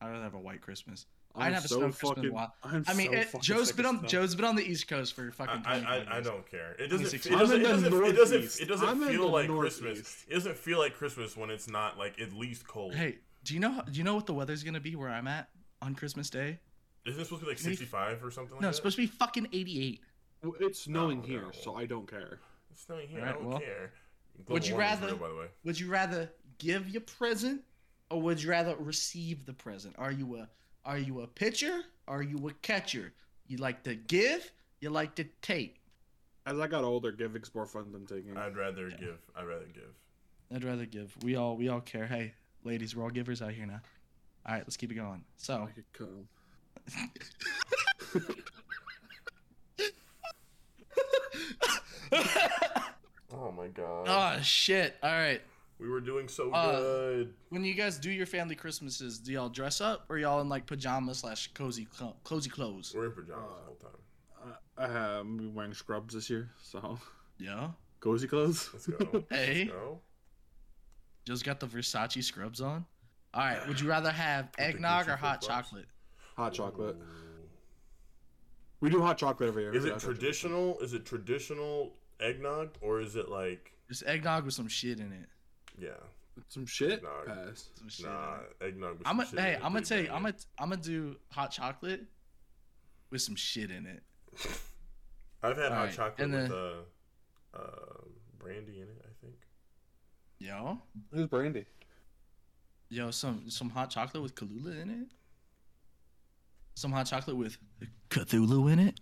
I'd rather have a white Christmas.
I'm
I'd have a
so
snow Christmas
fucking.
wild. [laughs]
I'm
I mean,
so
it,
fucking
Joe's
sick
been on
snow.
Joe's been on the East Coast for your fucking.
I, I, I, I don't care. It doesn't. It doesn't. It doesn't, it doesn't, it doesn't feel like
Northeast.
Christmas. It doesn't feel like Christmas when it's not like at least cold.
Hey, Do you know? Do you know what the weather's gonna be where I'm at on Christmas Day?
Isn't it supposed to be like 65 or something like that?
No,
that?
it's supposed to be fucking 88.
Well, It's snowing
No,
here,
no.
so I don't care.
It's snowing here. I don't
well,
care.
would you rather-
real, by the way.
Would you rather give your present, or would you rather receive the present? Are you a Are you a pitcher? Are you a catcher? You like to give? You like to take?
As I got older, giving's more fun than taking.
I'd rather give. I'd rather give.
I'd rather give. We all we all care. Hey, ladies, we're all givers out here now. All right, let's keep it going. So,
I could come. [laughs] [laughs] [laughs]
Oh my god.
oh shit! All right.
We were doing so
Uh,
good.
When you guys do your family Christmases, do y'all dress up or y'all in like pajamas slash cozy clo- cozy clothes?
We're in pajamas the whole time.
I, I am wearing scrubs this year, so
Yeah.
cozy clothes.
Let's go. [laughs]
Hey.
Let's go.
Just got the Versace scrubs on. All right. Would you rather have eggnog or hot chocolate?
Hot chocolate.
Ooh.
We do hot chocolate every year.
Is it traditional? Is it traditional eggnog or is it like
Just eggnog with some shit in it.
Yeah?
Some shit.
Eggnog.
Pass.
Some shit
Nah, eggnog. With
I'm
some
gonna
shit
hey, I'm gonna
dude,
tell you. I'm gonna I'm gonna do hot chocolate with some shit in it. [laughs]
I've had hot
Alright,
chocolate
and
with
then-
uh, uh, brandy in it. I think.
Yo,
Who's Brandy?
yo, some some hot chocolate with Kahlua in it. Some hot chocolate with Cthulhu in it.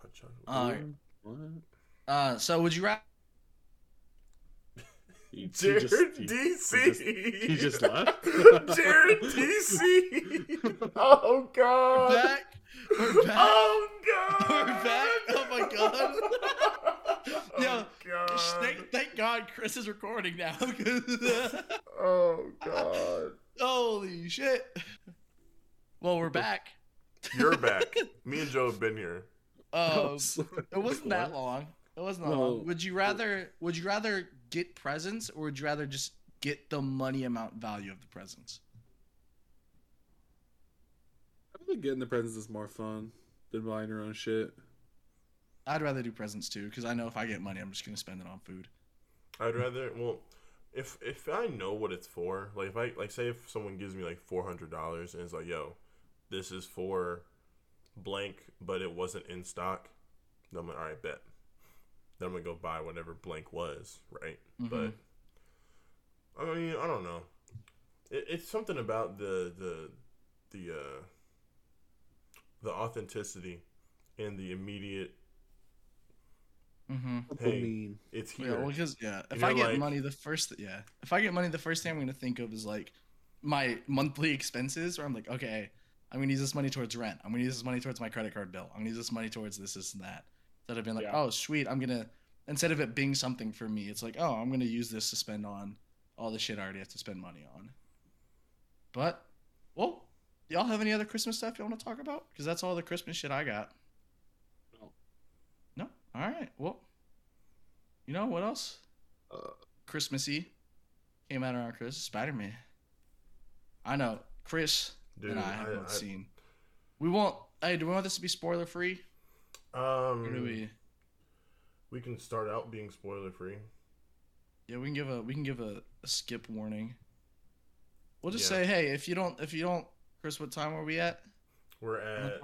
Hot chocolate.
All right.
What?
Uh, so would you rather?
He, he
Jared
just, he,
DC.
he just left? [laughs]
Jared DC. [laughs] Oh god.
Back. We're back.
Oh god.
We're back. Oh my god. [laughs] Yo,
Oh god.
Thank, thank God Chris is recording now.
Oh god.
Holy shit. Well, we're back.
You're back. Me and Joe have been here.
Um, it wasn't that long. It wasn't that
No.
long. Would you uh, rather? Would you rather get presents, or would you rather just get the money amount value of the presents?
I think getting the presents is more fun than buying your own shit.
I'd rather do presents too, because I know if I get money, I'm just gonna spend it on food.
I'd rather well, if if I know what it's for, like if I like say if someone gives me like four hundred dollars and it's like, yo, this is for blank, but it wasn't in stock, then I'm like, all right, bet. Then I'm gonna go buy whatever blank was, right? But I mean, I don't know. It, it's something about the the the uh the authenticity and the immediate.
Mm-hmm.
Hey,
mean.
it's
Yeah,
here.
well, because yeah, if
know,
I get
like-
money, the first yeah, if I get money, the first thing I'm gonna think of is like my monthly expenses, where I'm like, okay, I'm gonna use this money towards rent. I'm gonna use this money towards my credit card bill. I'm gonna use this money towards this, this, and that. Instead have been like,
Yeah.
oh sweet, I'm gonna instead of it being something for me, it's like, oh, I'm gonna use this to spend on all the shit I already have to spend money on. But, well, y'all have any other Christmas stuff you want to talk about? Because that's all the Christmas shit I got.
No.
No. All right. Well, you know what else?
Uh,
Christmassy came out around Chris Spider Man. I know Chris
Dude,
and I have
I-
both
I-
seen. We won't. Hey, do we want this to be spoiler free?
Um,
Or do we?
We can start out being spoiler free.
Yeah, we can give a we can give a, a skip warning. We'll just
Yeah.
say, hey, if you don't, if you don't, Chris, what time are we at?
We're at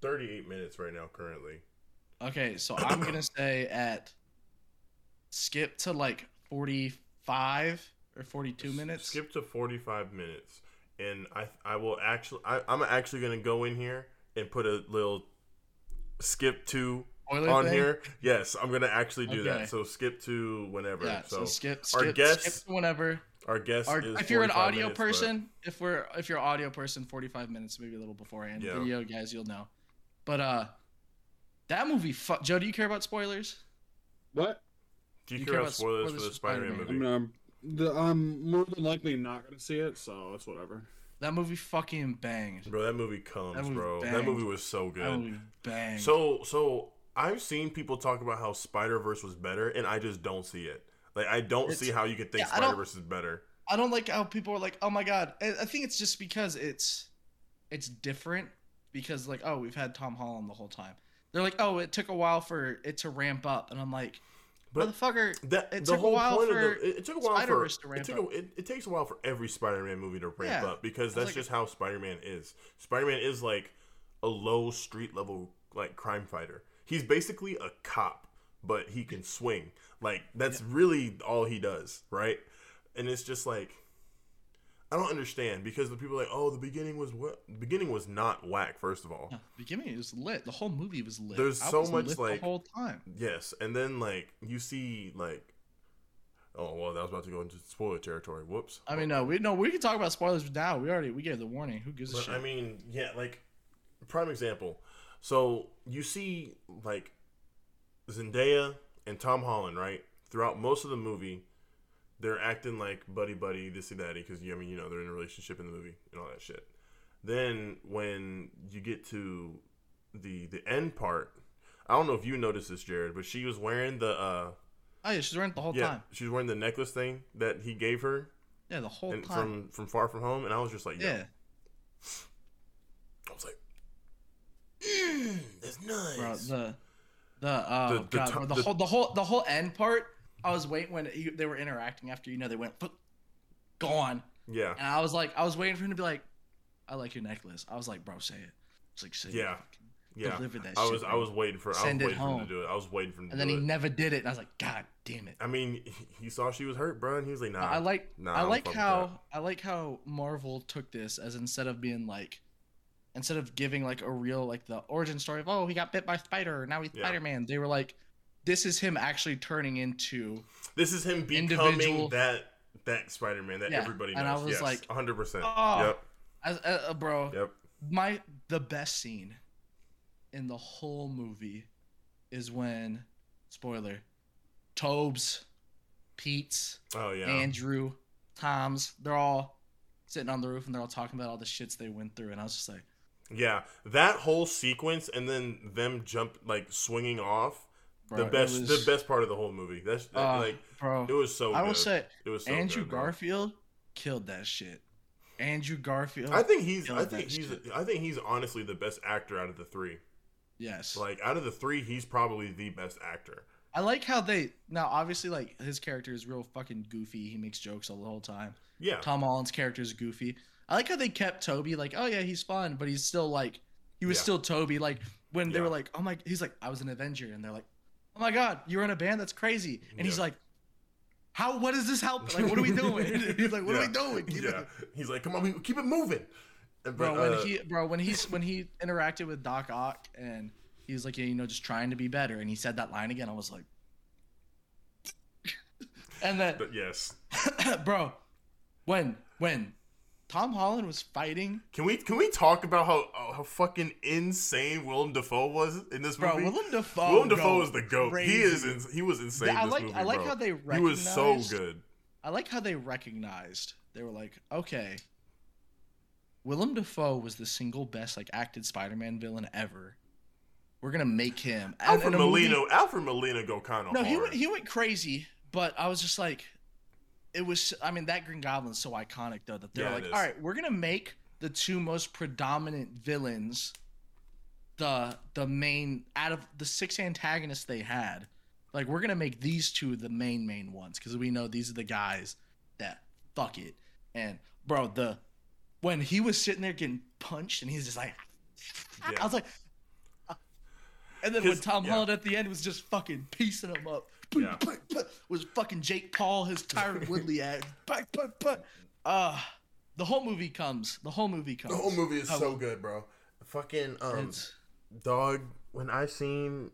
38 minutes right now currently.
Okay, so I'm gonna [coughs] say at skip to like 45 or 42 minutes.
Skip to 45 minutes, and I I will actually I, I'm actually gonna go in here and put a little skip to
Spoiler
on
thing?
here. Yes, I'm gonna actually do
Okay.
that. So skip to whenever.
Yeah, so,
so
skip,
our
skip,
guests-
skip to whenever.
our guest
Our,
is.
if you're an audio
minutes, but-
person, if we're if you're an audio person, 45 minutes, maybe a little beforehand.
Yeah.
Video guys, you'll know. But uh, that movie. Fu- Joe, do you care about spoilers?
what?
do you,
you
care
care
about
about
spoilers,
spoilers
for the Spider-Man
Spider-Man?
movie?
I'm, um, the, I'm more than likely not gonna see it, so it's whatever.
That movie fucking banged.
Bro, that movie comes,
That movie
bro. That movie was so good.
That movie banged.
So so I've seen people talk about how Spider Verse was better, and I just don't see it. Like I don't
It's-
see how you could think
yeah,
Spider Verse is better.
I don't like how people are like, "Oh my god!" I think it's just because it's it's different because like, oh, we've had Tom Holland the whole time. They're like, "Oh, it took a while for it to ramp up," and I'm like,
But
Motherfucker,
that
it
the
took a
whole
while
point
for
of the, it, it took a while for
to
it,
ramp
took
up.
a, it, it takes a while for every Spider-Man movie to ramp
Yeah.
up because that's
like-
just how Spider-Man is. Spider-Man is like a low street level like crime fighter. He's basically a cop, but he can swing. Like that's really all he does, right? And it's just like I don't understand because the people are like, oh, the beginning was what? The beginning was not whack. First of all,
No, the beginning was lit. The whole movie was lit.
There's
I
so much,
lit
like-
the whole time.
Yes, and then like you see like, oh well, that was about to go into spoiler territory. Whoops.
I mean, no, we no, we can talk about spoilers now. We already we gave the warning. Who gives a shit?
I mean, yeah, like prime example. So you see like Zendaya and Tom Holland, right? Throughout most of the movie, they're acting like buddy buddy, this and that, because I mean, you know, they're in a relationship in the movie and all that shit. Then when you get to the the end part, I don't know if you noticed this, Jared, but she was wearing the uh
oh yeah, she's wearing it the whole
yeah,
time.
she was wearing the necklace thing that he gave her
Yeah, the whole
and
time.
from from Far From Home, and I was just like, yo,
yeah,
I was like, mm, that's nice.
bro. The the oh
The- the
god,
to-
bro, the,
the-
whole the whole the whole end part. I was waiting when he, they were interacting after you know they went "Fuck, gone,
yeah,
and I was like, I was waiting for him to be like, I like your necklace. I was like, bro, say it. It's like, say it.
Yeah. yeah.
deliver that
I
shit,
was I was waiting for
Send
I
it
was waiting for him to do it. I was waiting for him to
And then
do
he
it.
never did it, and I was like, God damn it.
I mean, he- saw she was hurt, bro, and he was like, nah.
I like
nah,
I
don't
like how I like how Marvel took this as instead of being like instead of giving like a real like the origin story of oh he got bit by spider now he's
Yeah.
Spider Man they were like this is him actually turning into.
This is him becoming
individual-
that that Spider Man that
Yeah,
everybody knows.
and I was
yes,
like,
100%.
oh.
Yep.
as uh, uh, bro
Yep.
my the best scene in the whole movie is when spoiler Tobes Pete's
Oh yeah.
Andrew, Tom's, they're all sitting on the roof and they're all talking about all the shits they went through. And I was just like,
yeah, that whole sequence and then them jump like swinging off.
Bro,
the best
was-
the best part of the whole movie. That's that,
uh,
like
bro.
it was so
I will
good.
say,
it was so
Andrew
good.
Garfield killed that shit. Andrew Garfield,
I think he's I think he's
shit.
I think he's honestly the best actor out of the 3.
yes.
Like out of the 3, he's probably the best actor.
I like how they now obviously like his character is real fucking goofy. He makes jokes all the whole time.
Yeah.
Tom Holland's character is goofy. I like how they kept Toby like, oh yeah, he's fun, but he's still like, he was
Yeah.
still Toby. Like when they were like, oh my, he's like, I was an Avenger, and they're like, oh my god, you're in a band, that's crazy. And he's like, how? What does this help? Like, what are we [laughs] doing? he's like, what are we doing? Keep [laughs] it-
yeah. [laughs] He's like, come on, we keep it moving. And-
bro when
uh,
he bro when he's when he interacted with doc ock and he was like yeah, you know just trying to be better and he said that line again i was like and then
but yes.
bro when when tom holland was fighting
Can we can we talk about how uh, how fucking insane Willem Dafoe was in this
bro
movie?
willem dafoe
Willem Dafoe is the goat.
crazy.
He is in, he was insane.
I
this
like-
movie,
I like
bro.
how they recognized.
He was so good.
i like how they recognized they were like okay willem dafoe was the single best like acted spider-man villain ever we're gonna make him
Alfred
and a movie-
Molina, Alfred Molina go kind of
No,
hard.
he went, he went crazy, but I was just like, it was. I mean, that Green Goblin's so iconic though that they're
Yeah,
like, all right, we're gonna make the two most predominant villains, the the main out of the six antagonists they had, like we're gonna make these two the main main ones because we know these are the guys that fuck it. And bro, the when he was sitting there getting punched and he's just like, I was like. Uh, and then when Tom
yeah.
Holland at the end was just fucking piecing him up,
Yeah.
was fucking Jake Paul, his Tyron [laughs] Woodley ass. But, but, but, uh, the whole movie comes. The whole movie comes.
The whole movie is
How-
so good, bro. Fucking um,
It's,
dog. When I seen,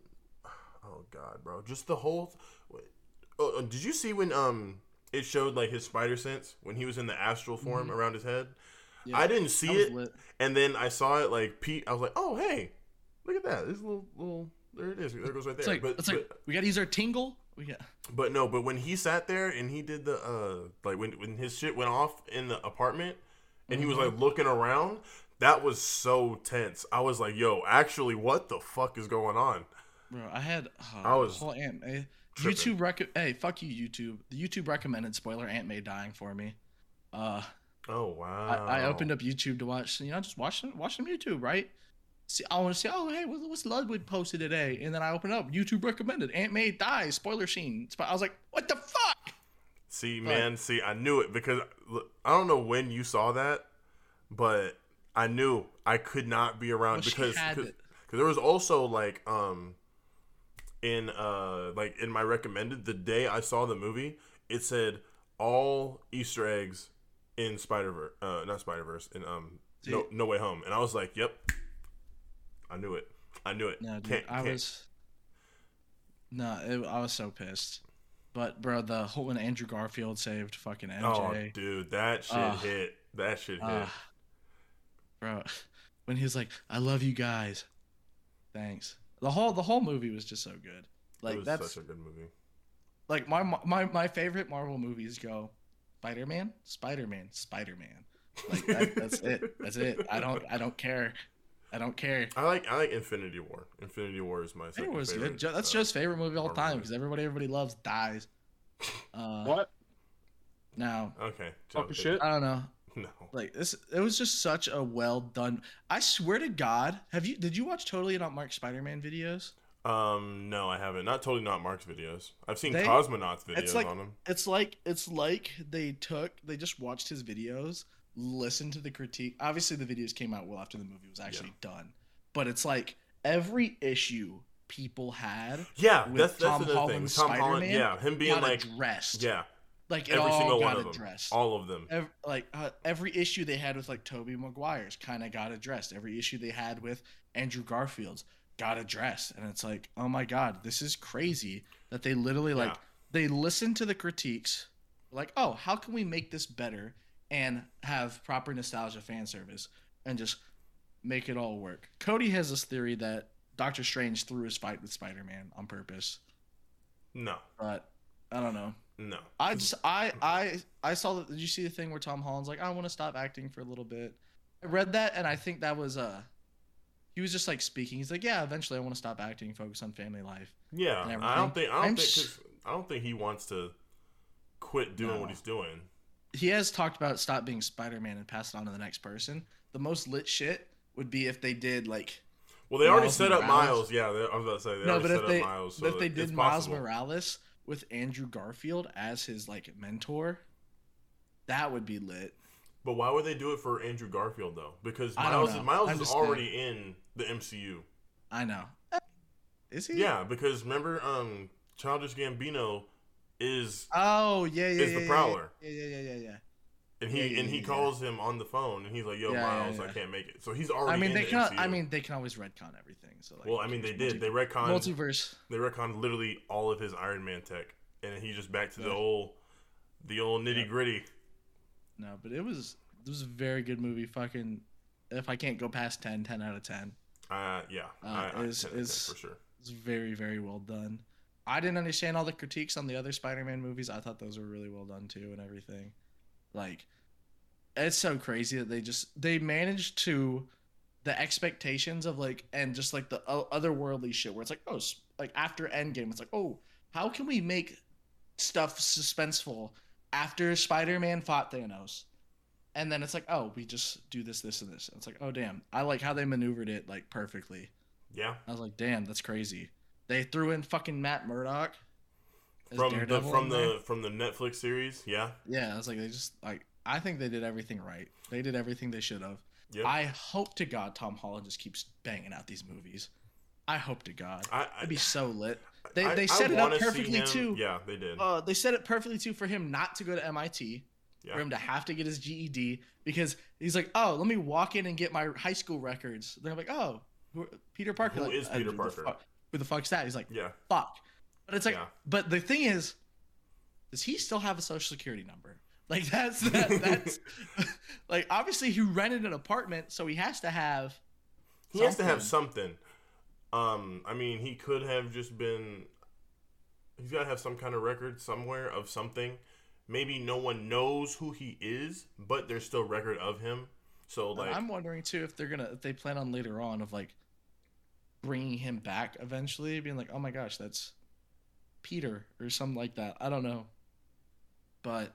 oh god, bro, just the whole. wait, Oh, uh, did you see when um it showed like his spider sense when he was in the astral form around his head?
Mm-hmm. yeah,
I didn't see it,
lit.
and then I saw it like Pete. I was like, oh hey, look at that. This little little. There it is. There it goes right there.
It's like,
but,
it's like
but
we gotta use our tingle. Got
But no, but when he sat there and he did the uh like when when his shit went off in the apartment and he was
Mm-hmm.
like looking around, that was so tense. I was like, yo, actually what the fuck is going on?
bro. I had. Uh,
I was
whole Aunt May.
tripping.
YouTube rec. Hey, fuck you, YouTube. The YouTube recommended spoiler Aunt May dying for me. Uh,
Oh wow.
I, I opened up YouTube to watch. You know, just watch watch some YouTube, right? See, I want to say, oh, hey, what's Ludwig posted today? And then I open up, YouTube recommended, Aunt May dies, spoiler scene. I was like, what the fuck?
See,
But-
man, see, I knew it because I don't know when you saw that, but I knew I could not be around
Well,
because because there was also like um in uh like in my recommended the day I saw the movie, it said all Easter eggs in Spider Verse, uh, not Spider Verse, in um no No Way Home, and I was like, yep, I knew it, I knew it.
No, dude,
Can't-
I
can't-
was. No, it, I was so pissed. But bro, the whole when Andrew Garfield saved fucking MJ.
Oh, dude, that shit
Ugh.
hit. That shit hit.
ah, bro, when he was like, "I love you guys," thanks. The whole the whole movie was just so good.
it
Like
was
that's
such a good movie.
like my my my favorite Marvel movies go Spider Man, Spider Man, Spider Man. Like that, that's [laughs] it. That's it. I don't I don't care. I don't care.
I like I like Infinity War. Infinity War is my
It was
favorite.
good. That's
uh,
Joe's favorite movie of all
Marvel
time because everybody everybody loves dies. Uh,
What?
No.
Okay. Joe,
Fucking shit.
I don't know.
No.
Like this, it was just such a well done. I swear to God, have you? Did you watch Totally Not Mark Spider Man videos?
Um, no, I haven't. Not totally not Mark's videos. I've seen
They-
Cosmonauts videos
it's like
on them.
it's like it's like they took they just watched his videos, listened to the critique. Obviously, the videos came out well after the movie was actually done, but it's like every issue people had
Yeah,
with
that's that's
Tom
another thing.
Holland's
Tom Holland, yeah, him being like,
addressed.
yeah,
like
every
all
single
got
one of them, all of them.
Ev like uh, every issue they had with like Toby Maguire's kind of got addressed. Every issue they had with Andrew Garfield's got addressed, and it's like, oh my god, this is crazy that they literally like
Yeah.
they listen to the critiques, like, oh, how can we make this better and have proper nostalgia fan service and just make it all work. Cody has this theory that Doctor Strange threw his fight with Spider Man on purpose,
No,
but I don't know.
no.
I just I I I saw that. Did you see the thing where Tom Holland's like, I want to stop acting for a little bit? I read that and I think that was uh he was just like speaking. He's like, yeah, eventually I want to stop acting, focus on family life.
Yeah, I don't think I don't
I'm
think I don't think he wants to quit doing
No.
what he's doing.
He has talked about stop being Spider Man and pass it on to the next person. The most lit shit would be if they did like
Well, they already
Miles
set up Miles. Yeah, they, I was about to say they
no,
already
but
set
if
up
they
Miles. So
if they did Miles
possible.
Morales with Andrew Garfield as his like mentor, that would be lit.
But why would they do it for Andrew Garfield though? Because Miles. Miles
I'm
is
just
already in the MCU.
I know. Is he?
Yeah, because remember, um, Childish Gambino is,
Oh yeah, yeah.
Is
yeah,
the
yeah,
Prowler.
Yeah, yeah, yeah, yeah, yeah.
and he and he calls him on the phone, and he's like, "Yo, Miles, I can't make it." So he's already.
I mean, they
the
can.
MCU.
I mean, they can always retcon everything. So like,
well, I mean, they
multi-
did. They retconned.
multiverse.
They retconned literally all of his Iron Man tech, and he's just back to the old, the old nitty gritty.
No, but it was it was a very good movie. Fucking, if I can't go past 10, 10 out of ten.
Uh, yeah,
Uh,
I, I,
is-
10 out of 10
is-
for sure.
It's very very well done. I didn't understand all the critiques on the other Spider-Man movies. I thought those were really well done too, and everything. Like, it's so crazy that they just they managed to the expectations of like and just like the otherworldly shit where it's like oh like after Endgame it's like oh how can we make stuff suspenseful after Spider-Man fought Thanos. And then it's like, oh, we just do this, this, and this. And it's like, oh, damn. I like how they maneuvered it like perfectly.
Yeah,
I was like, damn, that's crazy. They threw in fucking Matt Murdock
from the from the from the Netflix series. Yeah,
yeah. I was like, they just like I think they did everything right. They did everything they should have.
yeah.
I hope to God Tom Holland just keeps banging out these movies. I hope to God.
I,
It'd be so lit. They
I-
they
I
set it up perfectly too.
Yeah, they did.
Uh, they set it perfectly too for him not to go to MIT,
yeah.
for him to have to get his GED because he's like, oh, let me walk in and get my high school records. They're like, oh, Peter Parker.
Who
like,
is
"Uh,
Peter
the
Parker?"
Who the fuck's that? He's like,
yeah.
fuck. But it's like,
Yeah.
but the thing is, does he still have a social security number? [laughs] Like that's that, [laughs] that's [laughs] like obviously he rented an apartment, so he has to have.
He has to have something. Um, I mean, he could have just been. He's got to have some kind of record somewhere of something. Maybe no one knows who he is, but there's still record of him. So like,
I'm wondering too if they're gonna if they plan on later on of like bringing him back eventually, being like, oh my gosh, that's Peter or something like that. I don't know, but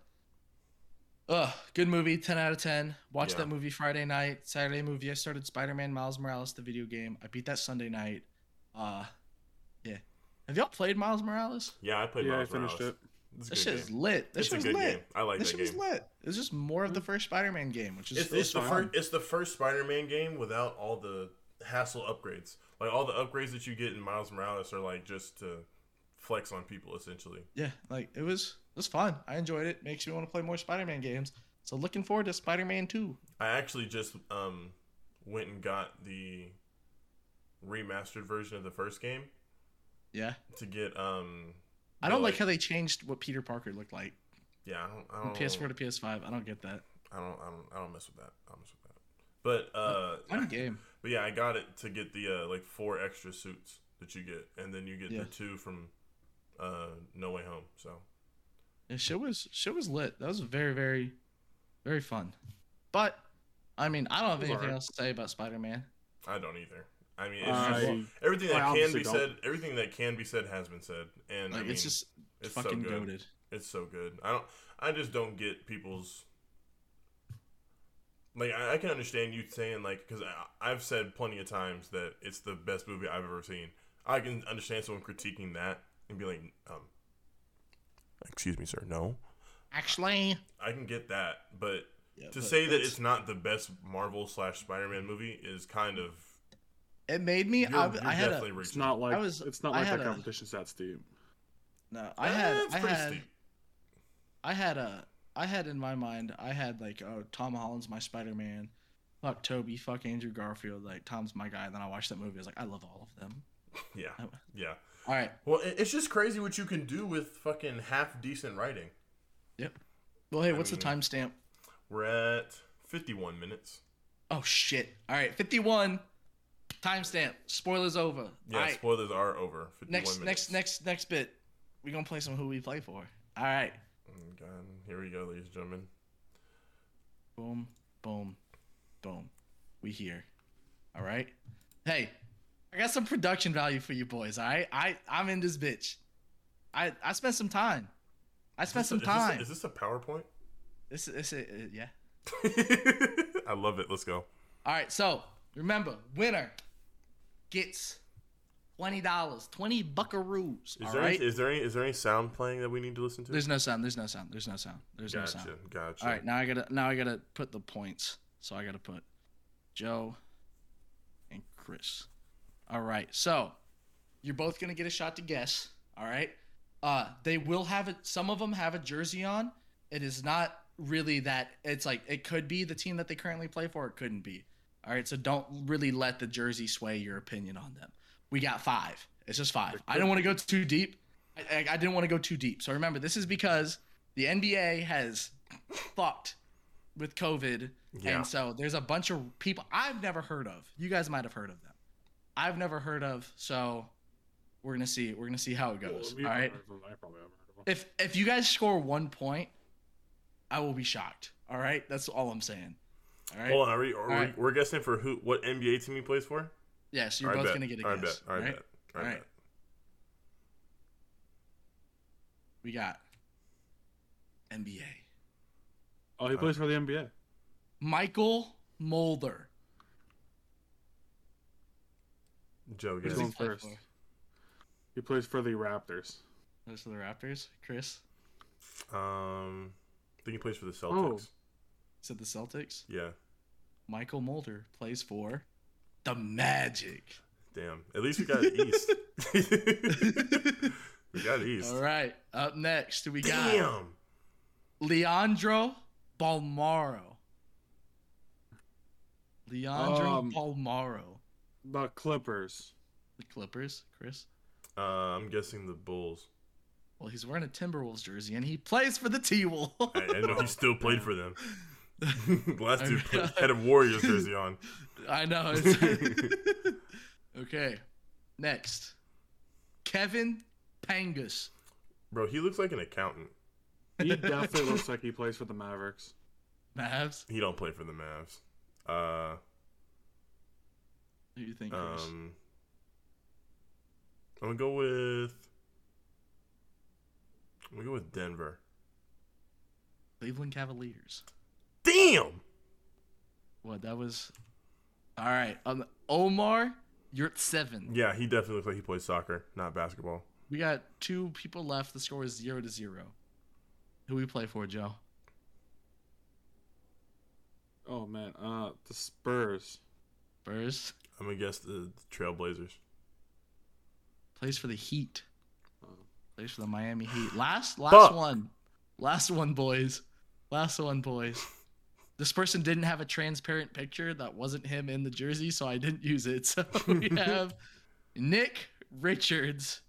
Ugh, good movie, ten out of ten. Watched
Yeah.
that movie Friday night. Saturday movie, I started Spider Man Miles Morales, the video game. I beat that Sunday night. Uh, yeah. Have y'all played Miles Morales?
Yeah, I played.
yeah, I
Miles
finished
Morales.
it.
It's
That
good
shit is lit. That
It's
shit was
good
lit.
game. I like
that
that
shit
game.
was lit. It was just more of the first Spider Man game, which is
It's, it's the first. It's the first Spider-Man game without all the hassle upgrades. Like all the upgrades that you get in Miles Morales are like just to flex on people, essentially.
Yeah, like it was it was fun. I enjoyed it. Makes me want to play more Spider Man games. So looking forward to Spider Man Two.
I actually just um went and got the remastered version of the first game
Yeah.
to get um.
I don't
the,
like how they changed what Peter Parker looked like
Yeah, I don't. I don't
PS4 to PS5. I don't get that.
I don't. I don't. I don't mess with that. I don't mess with that. But uh,
Fun [laughs] game.
but yeah, I got it to get the uh, like four extra suits that you get, and then you get
Yeah.
the two from uh, No Way Home. So
And shit was shit was lit. That was very very very fun. But I mean, I don't have anything
alright.
else to say about Spider Man.
I don't either. I mean, it's
I-
just, everything
I
that can be
don't.
said, everything that can be said has been said, and
Like
I mean,
it's just
it's so good.
goaded.
It's so good. I don't. I just don't get people's. Like I, I can understand you saying like because I've said plenty of times that it's the best movie I've ever seen. I can understand someone critiquing that and be like, um, "Excuse me, sir, no."
Actually,
I can get that, but
yeah,
to
but
say that it's not the best Marvel slash Spider Man movie is kind of
it made me.
you're,
I,
you're
I had a
It's not like
I was-
it's not like
had
that
a-
competition's that steep.
no. I
Eh,
had
it's
I had
steep.
I had a I had in my mind I had like oh Tom Holland's my Spider Man, fuck Toby, fuck Andrew Garfield, like Tom's my guy. And then I watched that movie. I was like I love all of them.
Yeah, [laughs] yeah.
All right,
Well, it's just crazy what you can do with fucking half decent writing.
yep. Well, hey,
I
what's
mean-
the timestamp?
We're at 51 minutes.
Oh shit! All right, fifty-one. Timestamp. Spoilers over.
Yeah,
right.
spoilers are over. 51
Next,
minutes.
next, next, next bit. We gonna play some who we play for. All right.
God. Here we go, ladies and gentlemen.
Boom, boom, boom. We here. All right. Hey, I got some production value for you boys. All right. I I'm in this bitch. I I spent some time. I spent some
a- is this a-
time.
Is this a PowerPoint?
This this, uh, yeah. [laughs]
I love it. Let's go.
All right. So remember, winner gets twenty dollars, twenty buckaroos.
Is
all
there
right.
any, is there any is there any sound playing that we need to listen to?
There's no sound. There's no sound. There's no sound. There's no
gotcha.
sound.
Gotcha.
All right, now I gotta now I gotta put the points. So I gotta put Joe and Chris. All right, so you're both gonna get a shot to guess. All right, uh, they will have it. Some of them have a jersey on. It is not really that. It's like it could be the team that they currently play for. It couldn't be. All right, so don't really let the jersey sway your opinion on them. We got five. It's just five. I don't want to go too deep. I, I, didn't want to go too deep. So remember, this is because the NBA has fucked with COVID,
Yeah.
and so there's a bunch of people I've never heard of. You guys might have heard of them. I've never heard of. So we're gonna see. We're gonna see how it goes.
Well,
All right.
I probably haven't heard of them.
If if you guys score one point, I will be shocked. All right. That's all I'm saying. All right.
Hold on. Are we, are we,
right.
We're guessing for who? What NBA team he plays for?
Yes, you're
All right,
both
bet.
gonna get a
All right,
guess.
bet. All right,
right?
bet. All
All
right,
right. We got NBA.
Oh, he plays for the NBA.
Mychal Mulder.
Joe,
Who's going
play
first?
for?
He plays for the Raptors.
Those are the Raptors. Chris
Um, I think he plays for the Celtics.
Oh, said the Celtics.
Yeah.
Mychal Mulder plays for the Magic.
Damn. At least we got East. [laughs] we got East.
All right. Up next, we got
Damn.
Leandro Bolmaro. Leandro
Um,
Bolmaro.
The Clippers.
The Clippers, Chris.
Uh, I'm guessing the Bulls.
Well, he's wearing a Timberwolves jersey and he plays for the T Wolves.
I, I know he [laughs] still played for them. [laughs] Last dude
I
put,
know.
had a Warriors jersey on. [laughs]
I know. It's... [laughs] okay. Next. Kevin Pangos.
Bro, he looks like an accountant.
He definitely looks like he plays for the Mavericks.
Mavs.
He don't play for the Mavs. Uh,
Who do you think, Chris?
um, I'm gonna go with. I'm gonna go with Denver.
Cleveland Cavaliers.
Damn.
What that was? All right. Um, Omar, you're at seven.
Yeah, he definitely looks like he plays soccer, not basketball.
We got two people left. The score is zero to zero. Who we play for, Joe?
Oh man, uh, the Spurs.
Spurs
I'm gonna guess the Trailblazers.
plays for the Heat.
Oh.
Plays for the Miami Heat. Last, last
Fuck.
one, last one, boys. Last one, boys. This person didn't have a transparent picture that wasn't him in the jersey, so I didn't use it. [laughs] So [laughs] we have Nick Richards.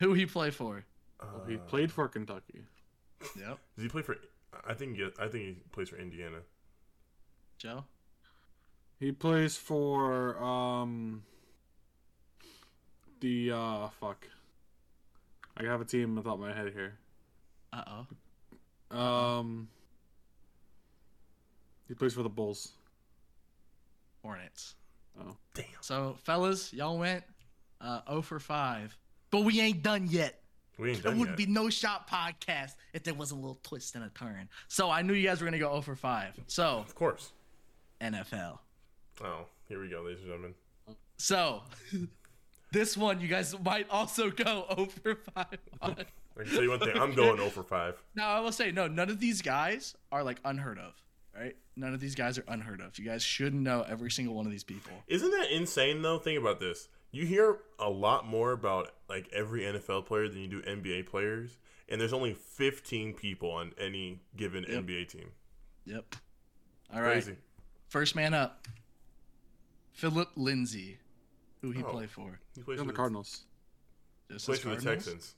Who he play for?
Well, he played for Kentucky.
Yep.
Does he play for? I think. he- I think he plays for Indiana.
Joe.
He plays for um the uh fuck. I have a team on top of my head here.
Uh oh.
Um He plays for the Bulls.
Hornets.
Oh.
Damn.
So, fellas, y'all went uh, 0 for 5. But we ain't done yet.
We ain't
There
done
wouldn't
yet.
be no shot podcast if there was a little twist and a turn. So I knew you guys were gonna go 0 for 5. So
Of course.
NFL.
Oh, here we go, ladies and gentlemen.
So [laughs] this one you guys might also go 0 for 5 on.
I can tell you one thing. I'm going 0 for 5.
Now I will say no, none of these guys are like unheard of. Right? None of these guys are unheard of. You guys should know every single one of these people.
Isn't that insane though? Think about this. You hear a lot more about like every NFL player than you do NBA players, and there's only 15 people on any given
Yep.
NBA team.
Yep. All right.
Crazy.
First man up. Phillip Lindsay. Who he
Oh.
play for?
He plays for
the Cardinals.
Just
Plays
as
for the Texans.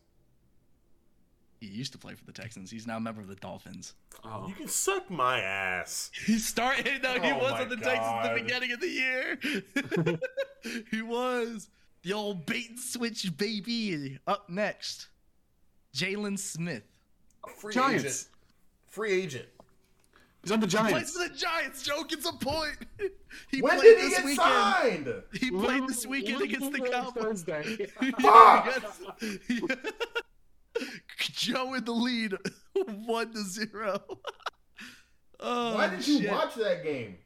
He used to play for the Texans. He's now a member of the Dolphins.
Oh.
You can suck my ass. [laughs]
He started. No, he
Oh
was
my
on the Texans at the beginning of the year. [laughs] he was the old bait and switch baby. Up next, Jaylon Smith.
Free
Giants.
agent. Free agent.
He's on the
Plays
Giants.
for the Giants. Joe gets a point. [laughs] He
When
played
did he
this
get
weekend.
signed?
He played this weekend against the Cowboys.
Thursday.
Fuck! [laughs]
Joe in the lead, [laughs] one to zero. [laughs] oh,
Why did you watch that game?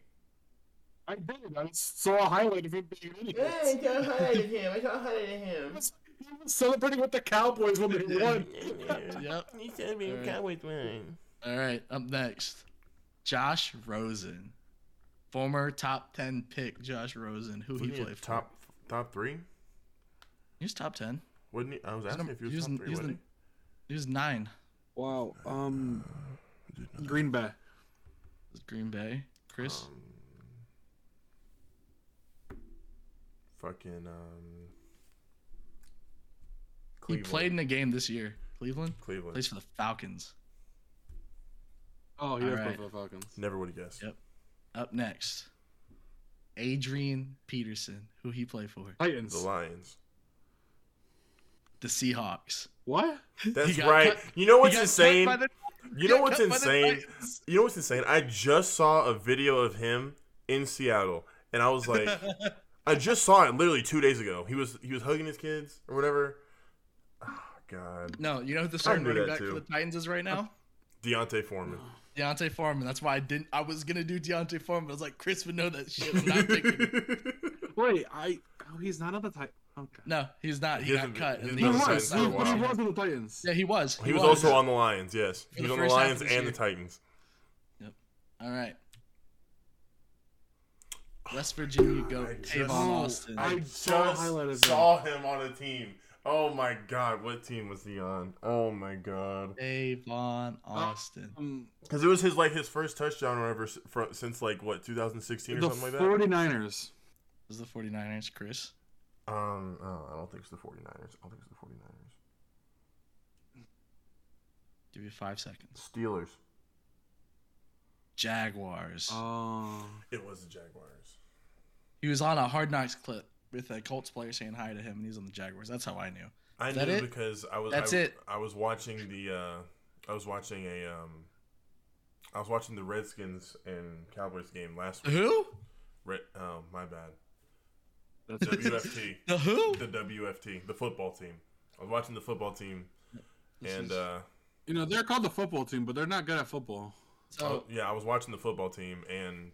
I did. I saw a highlight of him being an idiot.
I saw highlighted him. I saw highlighted him.
He was celebrating with the Cowboys when they won.
Yep.
He said we
Alright.
Cowboys win.
All right, up next, Josh Rosen, former top ten pick. Josh Rosen, who he played for?
top top three?
He was top ten.
Wouldn't he? I was asking
number-
if he was,
he was-
top three.
he was
wasn't
He was nine.
Wow. Um, Green Bay.
It Green Bay. Chris.
Um, fucking um.
he played in a game this year. Cleveland
Cleveland.
plays for the Falcons.
Oh, he
All
does
right.
play for the Falcons.
Never would have guessed.
Yep. Up next, Adrian Peterson, who he played for
Titans.
The Lions.
The Seahawks.
What? [laughs]
That's right.
cut-
You know
He
what's
got cut
insane?
the-
You know what's
cut by the
insane? You know what's insane? I just saw a video of him in Seattle, and I was like, [laughs] I just saw it literally two days ago. He was he was hugging his kids or whatever. Oh God,
No, you know who the starting
knew
running back
too.
for the Titans is right now?
D'Onta Foreman. [sighs]
D'Onta Foreman. That's why I didn't. I was gonna do D'Onta Foreman. I was like, Chris would know that shit. Not picking. it.
Wait, I. Oh, he's not on the Titans. Okay.
No, he's not. He,
He
got
hasn't
cut.
He
been
he
the
was. He, but he was on the Titans.
Yeah, he was.
he was also on the Lions. Yes, he was on the Lions
of this
and the Titans. Yep.
All right. West Virginia go
I
Tavon
just-
Austin.
I
I
saw
just
highlight of him.
saw him on a team. Oh my God, what team was he on? Oh my God,
Tavon Austin.
Um,
because it was his like his first touchdown or whatever s- fro- since like what 2016 or
the
something like that.
49ers.
was the 49ers, Chris.
Um, oh, I don't think it's the 49ers. I don't think it's the 49ers.
Give you five seconds.
Steelers.
Jaguars.
Oh.
It was the Jaguars.
he was on a Hard Knocks clip with a Colts player saying hi to him, and he's on the Jaguars. That's how I knew.
I
Is that
knew
it?
because I was.
That's
I,
it.
I was watching the. uh I was watching a. um I was watching the Redskins and Cowboys game last week.
Who?
Red, oh, my bad.
That's
WFT. [laughs]
The who?
the WFT, the football team. I was watching the football team,
This
and
is-
uh,
You know, they're called the football team, but they're not good at football.
So
Oh, yeah, I was watching the football team, and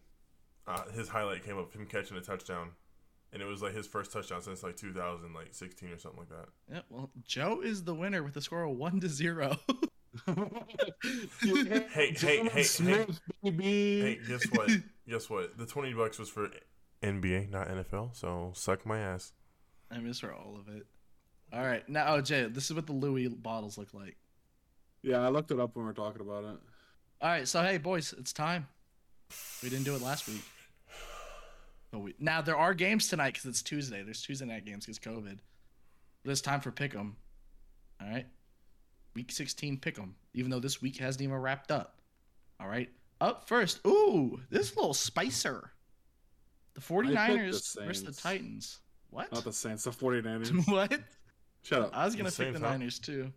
uh, his highlight came up him catching a touchdown, and it was like his first touchdown since like 2016 or something like that.
yeah, well, Joe is the winner with a score of one to zero. [laughs]
Hey, hey, hey,
Smith, baby.
Hey, guess what? guess what? The 20 bucks was for NBA, not NFL. So suck my ass.
I miss her all of it. All right, now oh Jay, this is what the Louis bottles look like.
Yeah, I looked it up when we were talking about it.
All right, so hey boys, it's time. We didn't do it last week. But we, now there are games tonight because it's Tuesday. There's Tuesday night games because COVID. But it's time for pick'em. All right, week 16 pick'em. Even though this week hasn't even wrapped up. All right, up first. Ooh, this little spicer. The 49ers versus the Titans. What?
Not the [laughs] Saints, the 49ers. [laughs]
what?
Shut up.
I was gonna
The
pick the
Saints, huh?
Niners too.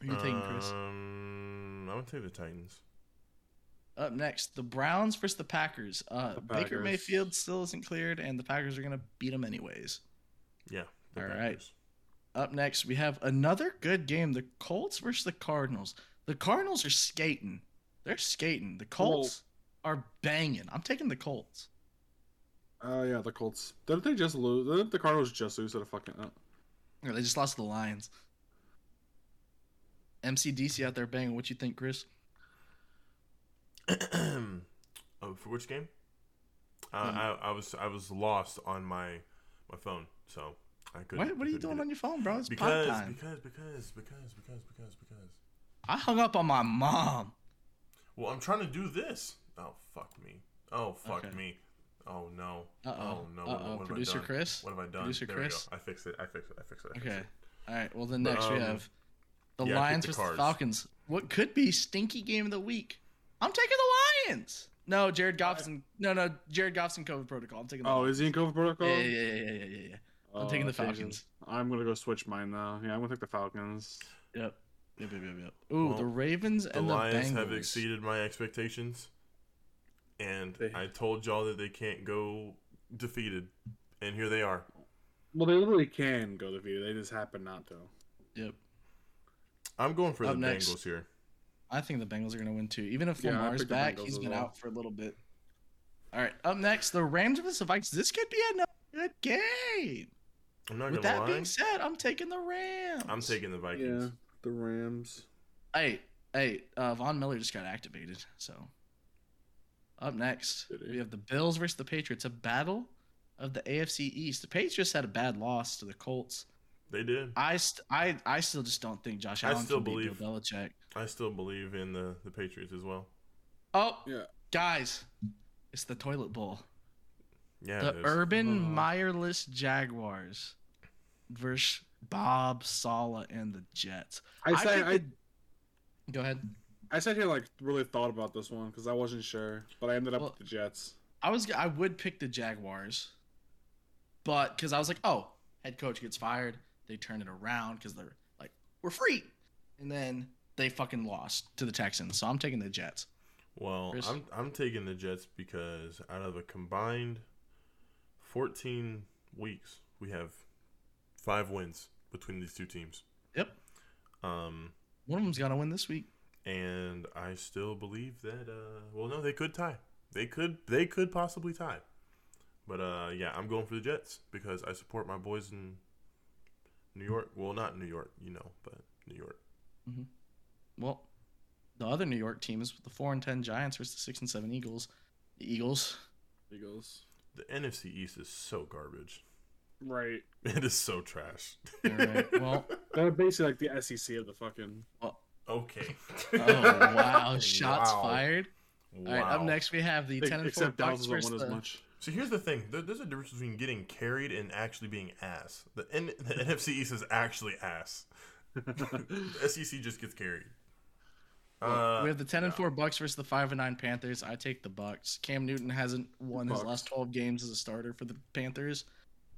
Who are you taking, Chris?
Um, I'm gonna take the Titans.
Up next, the Browns versus the Packers. Uh,
The
Baker Mayfield still isn't cleared, and the Packers are gonna beat them anyways.
Yeah. the
All right.
Packers.
Up next, we have another good game: the Colts versus the Cardinals. The Cardinals are skating. They're skating. The Colts are banging. I'm taking the Colts.
Oh yeah, the Colts. Didn't they just lose? Didn't the Cardinals just lose to the fucking? Uh,
Yeah, They just lost to the Lions. MCDC out there banging. What you think, Chris? [clears throat]
oh, for which game? Uh,
Um,
I, I was I was lost on my my phone, so I couldn't.
What, what are you doing on your phone, bro? It's
Because
time.
because because because because because because.
I hung up on my mom.
Well, I'm trying to do this. Oh fuck me. Oh fuck
Okay.
me. Oh no.
Uh-oh.
Oh no.
Uh-oh.
what
Producer
have I done?
Chris?
What have I done?
Producer
there
Chris?
we go. I fixed it. I fixed it. I fixed it. I fixed
Okay.
it.
All right. Well, then
But,
next we
um,
have the
yeah,
Lions
the
versus the
Cards.
Falcons. What could be stinky game of the week? I'm taking the Lions. No, Jared Goff's No, no, Jared Goff's in COVID protocol. I'm taking the
oh,
Lions.
is he in COVID protocol?
Yeah, yeah, yeah, yeah, yeah, yeah, yeah. I'm taking the
Oh,
Falcons.
I'm gonna go switch mine now. Yeah, I'm gonna take the Falcons.
Yep. Yep, yep, yep, yep. Ooh,
Well,
the Ravens
The
and the
Lions
Bengals.
have exceeded my expectations, and
They-
I told y'all that they can't go defeated, and here they are.
Well, they literally can go defeated. They just happen not to.
Yep.
I'm going for
Up
the
next.
Bengals here.
I think the Bengals are going to win too. Even if
Yeah,
Lamar's
picked
back, he's been
well.
out for a little bit. All right. Up next, the Rams versus the Vikings. This could be another good game.
I'm not
With that
lie.
being said, I'm taking the Rams.
I'm taking the
Yeah,
Vikings.
the Rams.
Hey, hey, uh, Von Miller just got activated. So, up next, we have the Bills versus the Patriots. A battle of the AFC East. The Patriots had a bad loss to the Colts.
They did.
I, st- I, I still just don't think Josh Allen I
still
can beat
believe-
Bill Belichick.
I still believe in the the Patriots as well.
Oh,
Yeah.
guys, it's the toilet bowl.
Yeah.
the. Urban
Oh.
Meyerless Jaguars versus Bob Saleh and the Jets.
I
I
said I,
Go ahead.
I sat here like really thought about this one because I wasn't sure, but I ended up
Well-
with the Jets.
I was I would pick the Jaguars, but because I was like, oh, head coach gets fired, they turn it around because they're like, we're free, and then they fucking lost to the Texans. So I'm taking the Jets.
Well,
Chris?
I'm I'm taking the Jets because out of a combined 14 weeks, we have five wins between these two teams.
Yep,
Um,
one of them's gonna win this week.
And I still believe that. Uh, well, no, they could tie. They could. They could possibly tie. But uh, yeah, I'm going for the Jets because I support my boys in New York. Well, not New York, you know, but New York.
Well, the other New York team is the four and ten Giants versus the six and seven Eagles. The Eagles.
Eagles.
The NFC East is so garbage.
Right. [laughs]
It is so trash.
All right. Well, [laughs]
They're basically like the SEC of the fucking.
Okay.
oh [laughs] wow, shots
Wow.
fired.
Wow.
All right, up next we have the ten and four Bucks
doesn't
versus
win as
the.
much.
So here's the thing: there, there's a difference between getting carried and actually being ass. The, N- [laughs] the NFC East is actually ass. [laughs] the SEC just gets carried. Uh,
we have the ten and
yeah.
four Bucks versus the five and nine Panthers. I take the Bucks. Cam Newton hasn't won his last twelve games as a starter for the Panthers,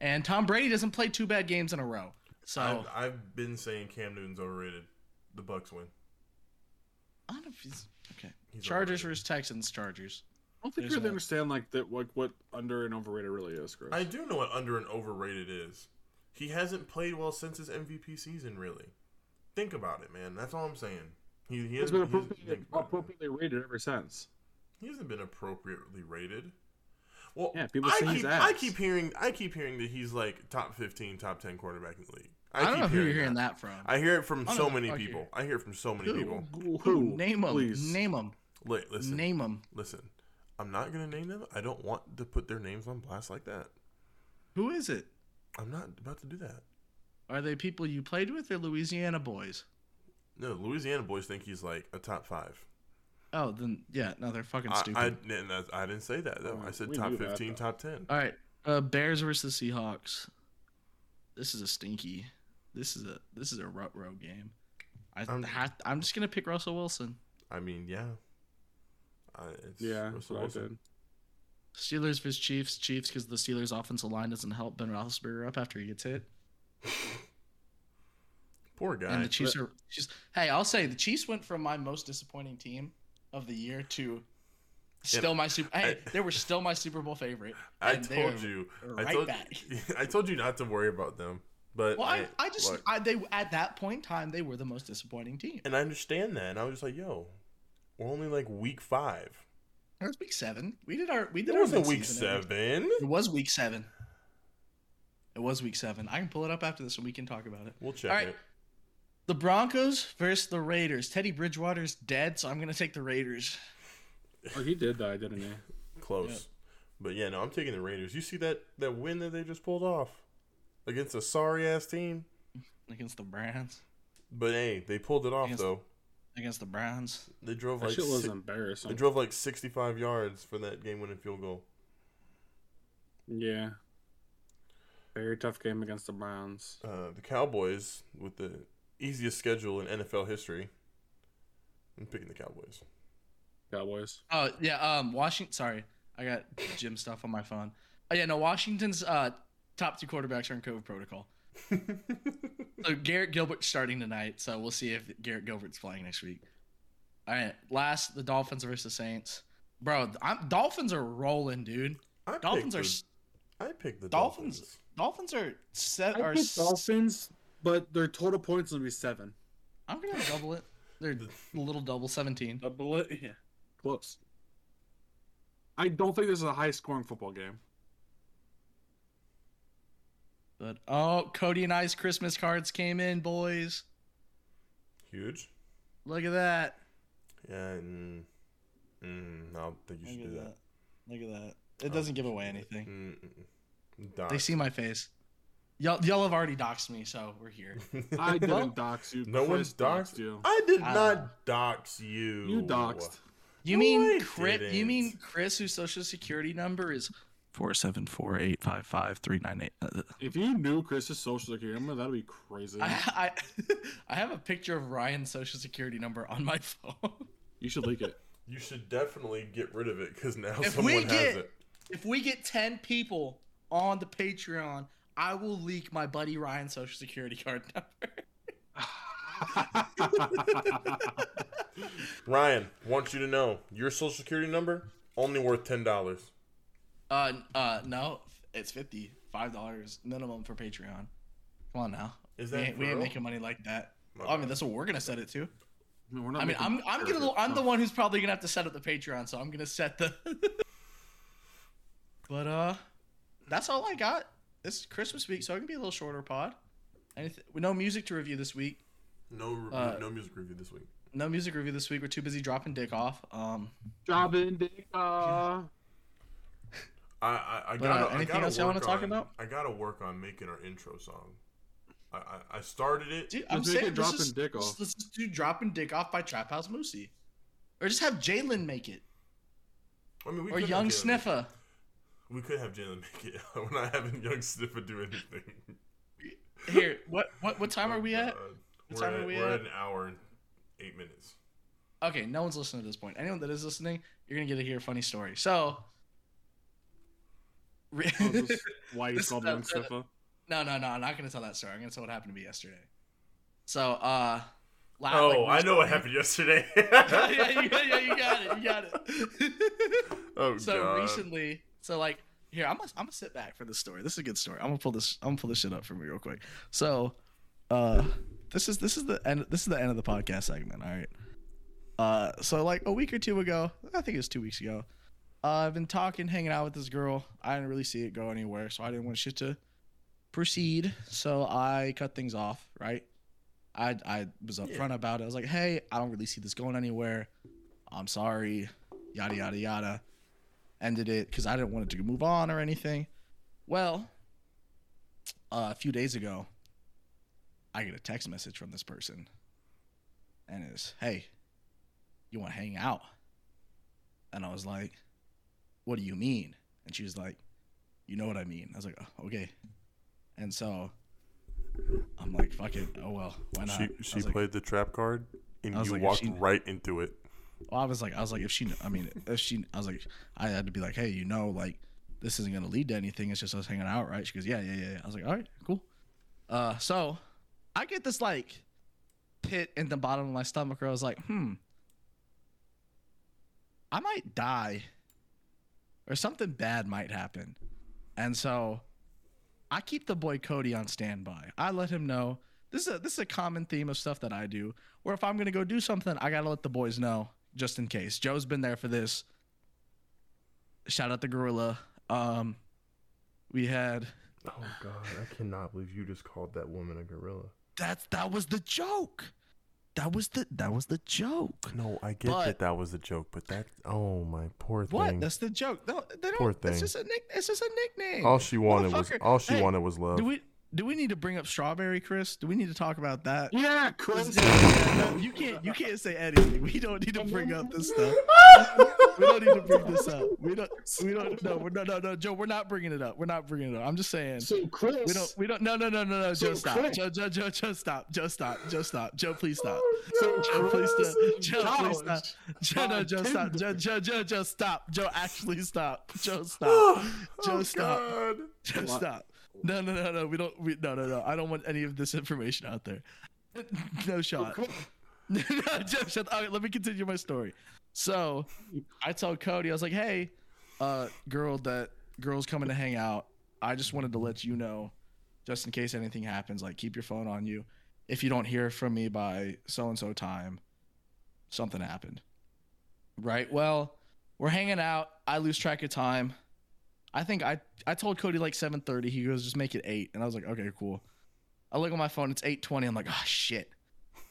and Tom Brady doesn't play two bad games in a row. So
I've, I've been saying Cam Newton's overrated. The Bucks win.
I don't know if he's okay.
He's
Chargers
overrated.
versus Texans. Chargers.
I don't think
There's
you really
a-
understand like that like what under and overrated really is, Chris.
I do know what under and overrated is. He hasn't played well since his MVP season, really. Think about it, man. That's all I'm saying. He, he hasn't,
been appropriately,
think about it.
appropriately rated ever since.
He hasn't been appropriately rated. Well,
Yeah, people
I
say
keep, I keep hearing, I keep hearing that he's like top fifteen, top ten quarterback in the league.
I, don't know who you're hearing that, from.
I hear it from so
know.
many people. I hear it from so many
Who?
people.
Who?
Who? Name them.
Please.
Name them.
Li- listen,
Name them.
listen. I'm not gonna name them. I don't want to put their names on blast like that.
Who is it?
I'm not about to do that.
Are they people you played with or Louisiana boys?
No, Louisiana boys think he's like a top five.
Oh, then yeah, no, they're fucking stupid.
I, that's- I didn't say that though. I said top
knew that,
fifteen, top ten.
All right, uh, Bears versus Seahawks. This is a stinky. This is a this is a rut row game. I um,
I'm-
have, I'm just gonna pick Russell Wilson.
I mean, yeah. I, it's
Yeah, that's
Russell
what I
Wilson.
did.
Steelers versus Chiefs. Chiefs because the Steelers offensive line doesn't help Ben Roethlisberger up after he gets hit, [laughs]
Poor guy.
and the Chiefs are. Just, hey, I'll say the Chiefs went from my most disappointing team of the year to still my super. Hey,
I-
they were still my Super Bowl favorite.
I told
they're
you. I told,
back. [laughs]
I told you not to worry about them. But
Well, I, I just
look,
I, they at that point in time they were the most disappointing team.
and I understand that. And I was just like, yo, we're only like week five.
It was week seven. We did our we did
It
our
wasn't week seven.
It was week seven. It was week seven. I can pull it up after this and we can talk about it.
We'll check
All right.
it.
The Broncos versus the Raiders. Teddy Bridgewater's dead, so I'm gonna take the Raiders.
Oh, he did die, didn't he?
Close. But yeah, no, I'm taking the Raiders. You see that that win that they just pulled off against a sorry ass team?
Against the Browns.
But hey, they pulled it off
Against-
though.
Against the Browns.
They drove
That
like
shit was
si-
embarrassing.
they drove like 65 yards for that game-winning field goal.
Yeah. Very tough game against the Browns.
Uh, the Cowboys with the easiest schedule in NFL history. I'm picking the Cowboys.
Cowboys.
Oh yeah, um Washington sorry. I got gym stuff on my phone. Oh yeah, no, Washington's uh top two quarterbacks are in COVID protocol. [laughs] So Garrett Gilbert's starting tonight, so we'll see if Garrett Gilbert's playing next week. All right, last the Dolphins versus the Saints. Bro, I'm, Dolphins are rolling, dude.
I
Dolphins are
the,
s-
I picked the
Dolphins.
Dolphins.
Dolphins are set.
I
Are
picked
s-
Dolphins, but their total points will be seven.
I'm gonna double it. They're [laughs] a little double seventeen.
Double it. Yeah. Close. I don't think this is a high scoring football game.
But oh, Cody and I's Christmas cards came in, boys.
Huge.
Look at that.
Yeah. Mm, mm, I don't think you
Look
should
at
do
that.
that.
Look at that. It doesn't give away anything. They see my face. Y'all, y'all have already doxed me, so we're here. [laughs]
I [laughs] didn't
Well,
dox you.
No
Chris
one's doxed
you.
I did
Uh,
not dox you.
You doxed.
You
No,
mean Chris? You mean Chris, whose social security number is?
Four seven four eight five five three nine eight.
If you knew Chris's social security number, that'd be crazy.
I, I, [laughs] I have a picture of Ryan's social security number on my [laughs] phone.
You should leak it.
You should definitely get rid of it because now
If
someone
we
has it.
if we get ten people on the Patreon, I will leak my buddy Ryan's social security card number. [laughs]
Ryan, want you to know your social security number only worth ten dollars.
Uh, uh, no, it's fifty five dollars minimum for Patreon. Come on now.
Is
we
that
ain't, we ain't making money like that.
My
I mean, that's what we're gonna set it to.
I mean, we're not
I mean,
making
I'm I'm gonna. I'm the one who's probably gonna have to set up the Patreon, so I'm gonna set the. [laughs] but uh, that's all I got. It's Christmas week, so it can be a little shorter pod. Anything? No music to review this week.
No, re-
Uh,
no music review this week.
No music review this week. We're too busy dropping dick off. Um,
Dropping dick off.
I I, I
uh,
gotta. I
anything
gotta
else y'all wanna
work
talk
on-
about?
I gotta work on making our intro song. I I, I started it.
dude, I'm
make
saying
it
let's
dropping
just,
dick
let's-
off.
Let's just do dropping dick off by Trap House Moosey, or just have Jalen make it,
I mean, we
or
could
Young
Jalen make
Sniffer.
We could have Jalen make it. [laughs] We're not having Young Sniffer do anything.
Here, what what what time are we
Oh,
at? What
We're
time
at,
are we
we're
at?
at an hour and eight minutes.
Okay, no one's listening at this point. Anyone that is listening, you're gonna get to hear a funny story. So, re-
Oh, is this [laughs] why you called young
uh, no, no, no, I'm not gonna tell that story. I'm gonna tell what happened to me yesterday. So, uh,
Oh,
like,
I know what happened yesterday. [laughs]
yeah, yeah, you, yeah, you got it, you got it. [laughs]
oh
so
God.
recently, so like here, I'm gonna I'm gonna sit back for this story. This is a good story. I'm gonna pull this I'm gonna pull this shit up for me real quick. So, uh, this is this is the end this is the end of the podcast segment. All right. Uh, so like a week or two ago, I think it was two weeks ago. Uh, I've been talking, hanging out with this girl. I didn't really see it go anywhere, so I didn't want shit to proceed. So I cut things off. Right. I I was upfront about it. I was like, hey, I don't really see this going anywhere. I'm sorry. Yada yada yada. Ended it because I didn't want it to move on or anything. Well, uh, a few days ago, I get a text message from this person, and it's, "Hey, you want to hang out?" And I was like, "What do you mean?" And she was like, "You know what I mean." I was like, oh, "Okay." And so I'm like, "Fuck it. Oh well, why not?"
She she
was like,
played the trap card, and you
like,
walked
she-
right into it.
Well, I was like, I was like, if she, I mean, if she, I was like, I had to be like, hey, you know, like, this isn't gonna lead to anything. It's just us hanging out, right? She goes, yeah, yeah, yeah. yeah. I was like, all right, cool. Uh, so I get this like pit in the bottom of my stomach where I was like, hmm, I might die, or something bad might happen, and so I keep the boy Cody on standby. I let him know. This is a this is a common theme of stuff that I do. Where if I'm gonna go do something, I gotta let the boys know just in case. Joe's been there for this. Shout out the gorilla. Um, we had
Oh God, I cannot believe you just called that woman a gorilla.
that's that was the joke. That was the that was the joke.
No, I get
But-
that that was a joke, but that oh my poor thing. What?
That's the joke. No, they don't.
Poor
It's just a nick. It's just a nickname.
all she wanted was all she
Hey,
wanted was love.
Do we do we need to bring up strawberry, Chris? Do we need to talk about that?
Yeah, Chris.
No, you can't. You can't say anything. We don't need to bring up this stuff. We don't need to bring this up. We don't. We don't. No. We're no. No. No. Joe. We're not bringing it up. We're not bringing it up. I'm just saying.
So Chris,
We don't. We don't. No. No. No. No. No. Joe, stop.
Chris-
Joe. Joe. Joe. Joe. Stop. Joe. Stop. Joe. Stop. Joe. Please stop.
Oh, so
Joe. Please stop. Joe. Please stop. Joe. No. Joe. Stop. Joe. Joe. Joe. Joe. Stop. Joe. Actually stop. Joe. [sighs] Stop. Joe.
oh,
stop. Joe. Stop. No. No. No. No. We don't. We, no. No. No. I don't want any of this information out there. [laughs] No shot. [laughs] no, Jeff, shut all right, let me continue my story. So I told Cody, I was like, hey, uh, girl that girl's coming to hang out. I just wanted to let you know, just in case anything happens, like keep your phone on you. If you don't hear from me by so and so time, something happened. Right? Well, we're hanging out. I lose track of time. I think I I told Cody like 7:30. He goes, just make it eight. And I was like, okay, cool. I look at my phone, it's 8:20. I'm like, oh shit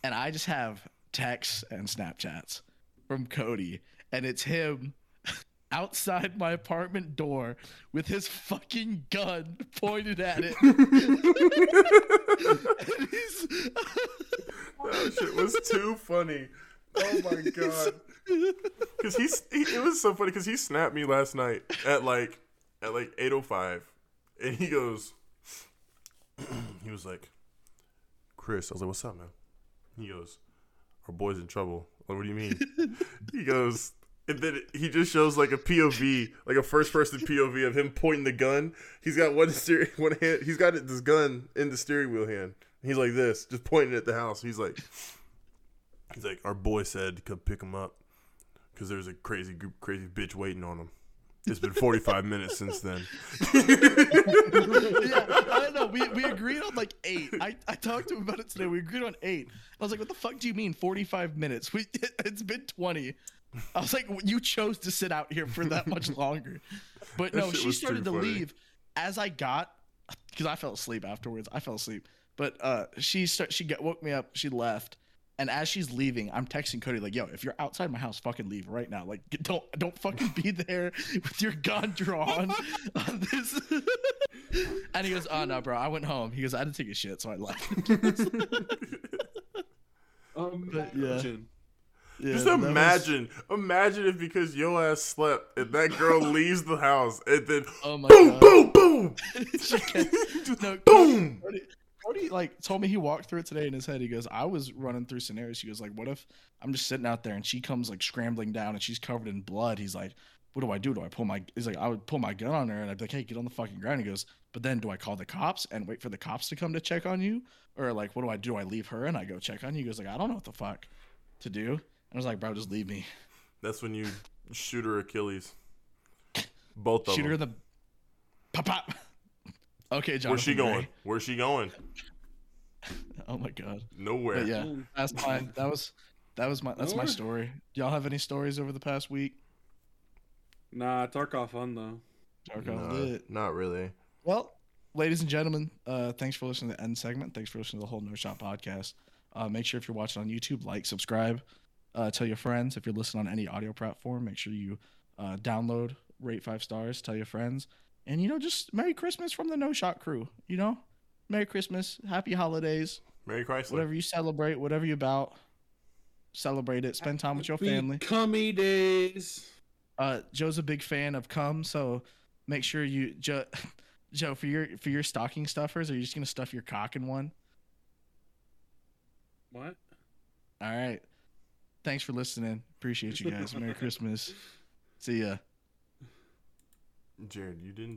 and I just have texts and Snapchats from Cody, and it's him [laughs] outside my apartment door with his fucking gun pointed at it. [laughs]
That shit was too funny. Oh my [laughs] god. Cause he's he, it was so funny because he snapped me last night at like at like eight oh five, and he goes, [clears throat] he was like, Chris. I was like, what's up, man? He goes, our boy's in trouble. Like, what do you mean? [laughs] he goes, and then he just shows like a POV, like a first person POV of him pointing the gun. He's got one steering [laughs] one hand. He's got this gun in the steering wheel hand. He's like this, just pointing at the house. He's like, he's like, our boy said to come pick him up because there's a crazy group, crazy bitch waiting on him. It's been 45 minutes since then. [laughs]
yeah, I don't know. We, we agreed on like eight. I, I talked to him about it today. We agreed on eight. I was like, what the fuck do you mean 45 minutes? We [laughs] it's been 20. I was like, you chose to sit out here for that much longer. But no, she started to
funny.
leave as I got because I fell asleep afterwards. I fell asleep. But uh she start she get, woke me up, she left. And as she's leaving, I'm texting Cody like, "Yo, if you're outside my house, fucking leave right now. Like, [laughs] don't don't fucking be there with your gun drawn [laughs] on this." [laughs] and he goes, "Oh no, bro, I went home." He goes, "I had to take a shit, so I left."
Um,
But, yeah. Yeah,
Just
that was-
imagine, imagine if because yo ass slept and that girl leaves the house and then
oh my
boom,
god.
boom, boom,
She no,
boom.
Cody, Cody like told me he walked through it today in his head. He goes, I was running through scenarios. He goes, like, what if I'm just sitting out there and she comes like scrambling down and she's covered in blood? He's like, what do I do? Do I pull my? He's like, I would pull my gun on her and I'd be like, hey, get on the fucking ground. He goes, but then do I call the cops and wait for the cops to come to check on you, or like, what do I do? Do I leave her and I go check on you? He goes, like, I don't know what the fuck to do. And I was like, bro, just leave me.
That's when you shoot her Achilles. Both of
Shoot her in the pop pop. Okay, John.
Where's she going? Where's she going? [laughs]
Oh my god.
Nowhere.
But yeah, that's mine. That was that was my that's my
Alright.
story. Y'all have any stories over the past week?
Nah, Tarkov fun though.
Tarkov
No,
lit.
not really.
Well, ladies and gentlemen, uh, thanks for listening to the end segment. Thanks for listening to the whole No Shot podcast. Uh, make sure if you're watching on YouTube, like, subscribe, uh, tell your friends. If you're listening on any audio platform, make sure you uh, download, rate five stars, tell your friends, and you know, just Merry Christmas from the No Shot crew. You know, Merry Christmas, Happy Holidays,
Merry Chrysler.
whatever you celebrate, whatever you about, celebrate it. Spend time with your family.
Cummy days.
Uh, Joe's a big fan of cum, so make sure you Joe, [laughs] Joe for your for your stocking stuffers. Are you just gonna stuff your cock in one?
What?
All right. Thanks for listening. Appreciate you guys. Merry [laughs] Christmas. See ya.
Jared, you didn't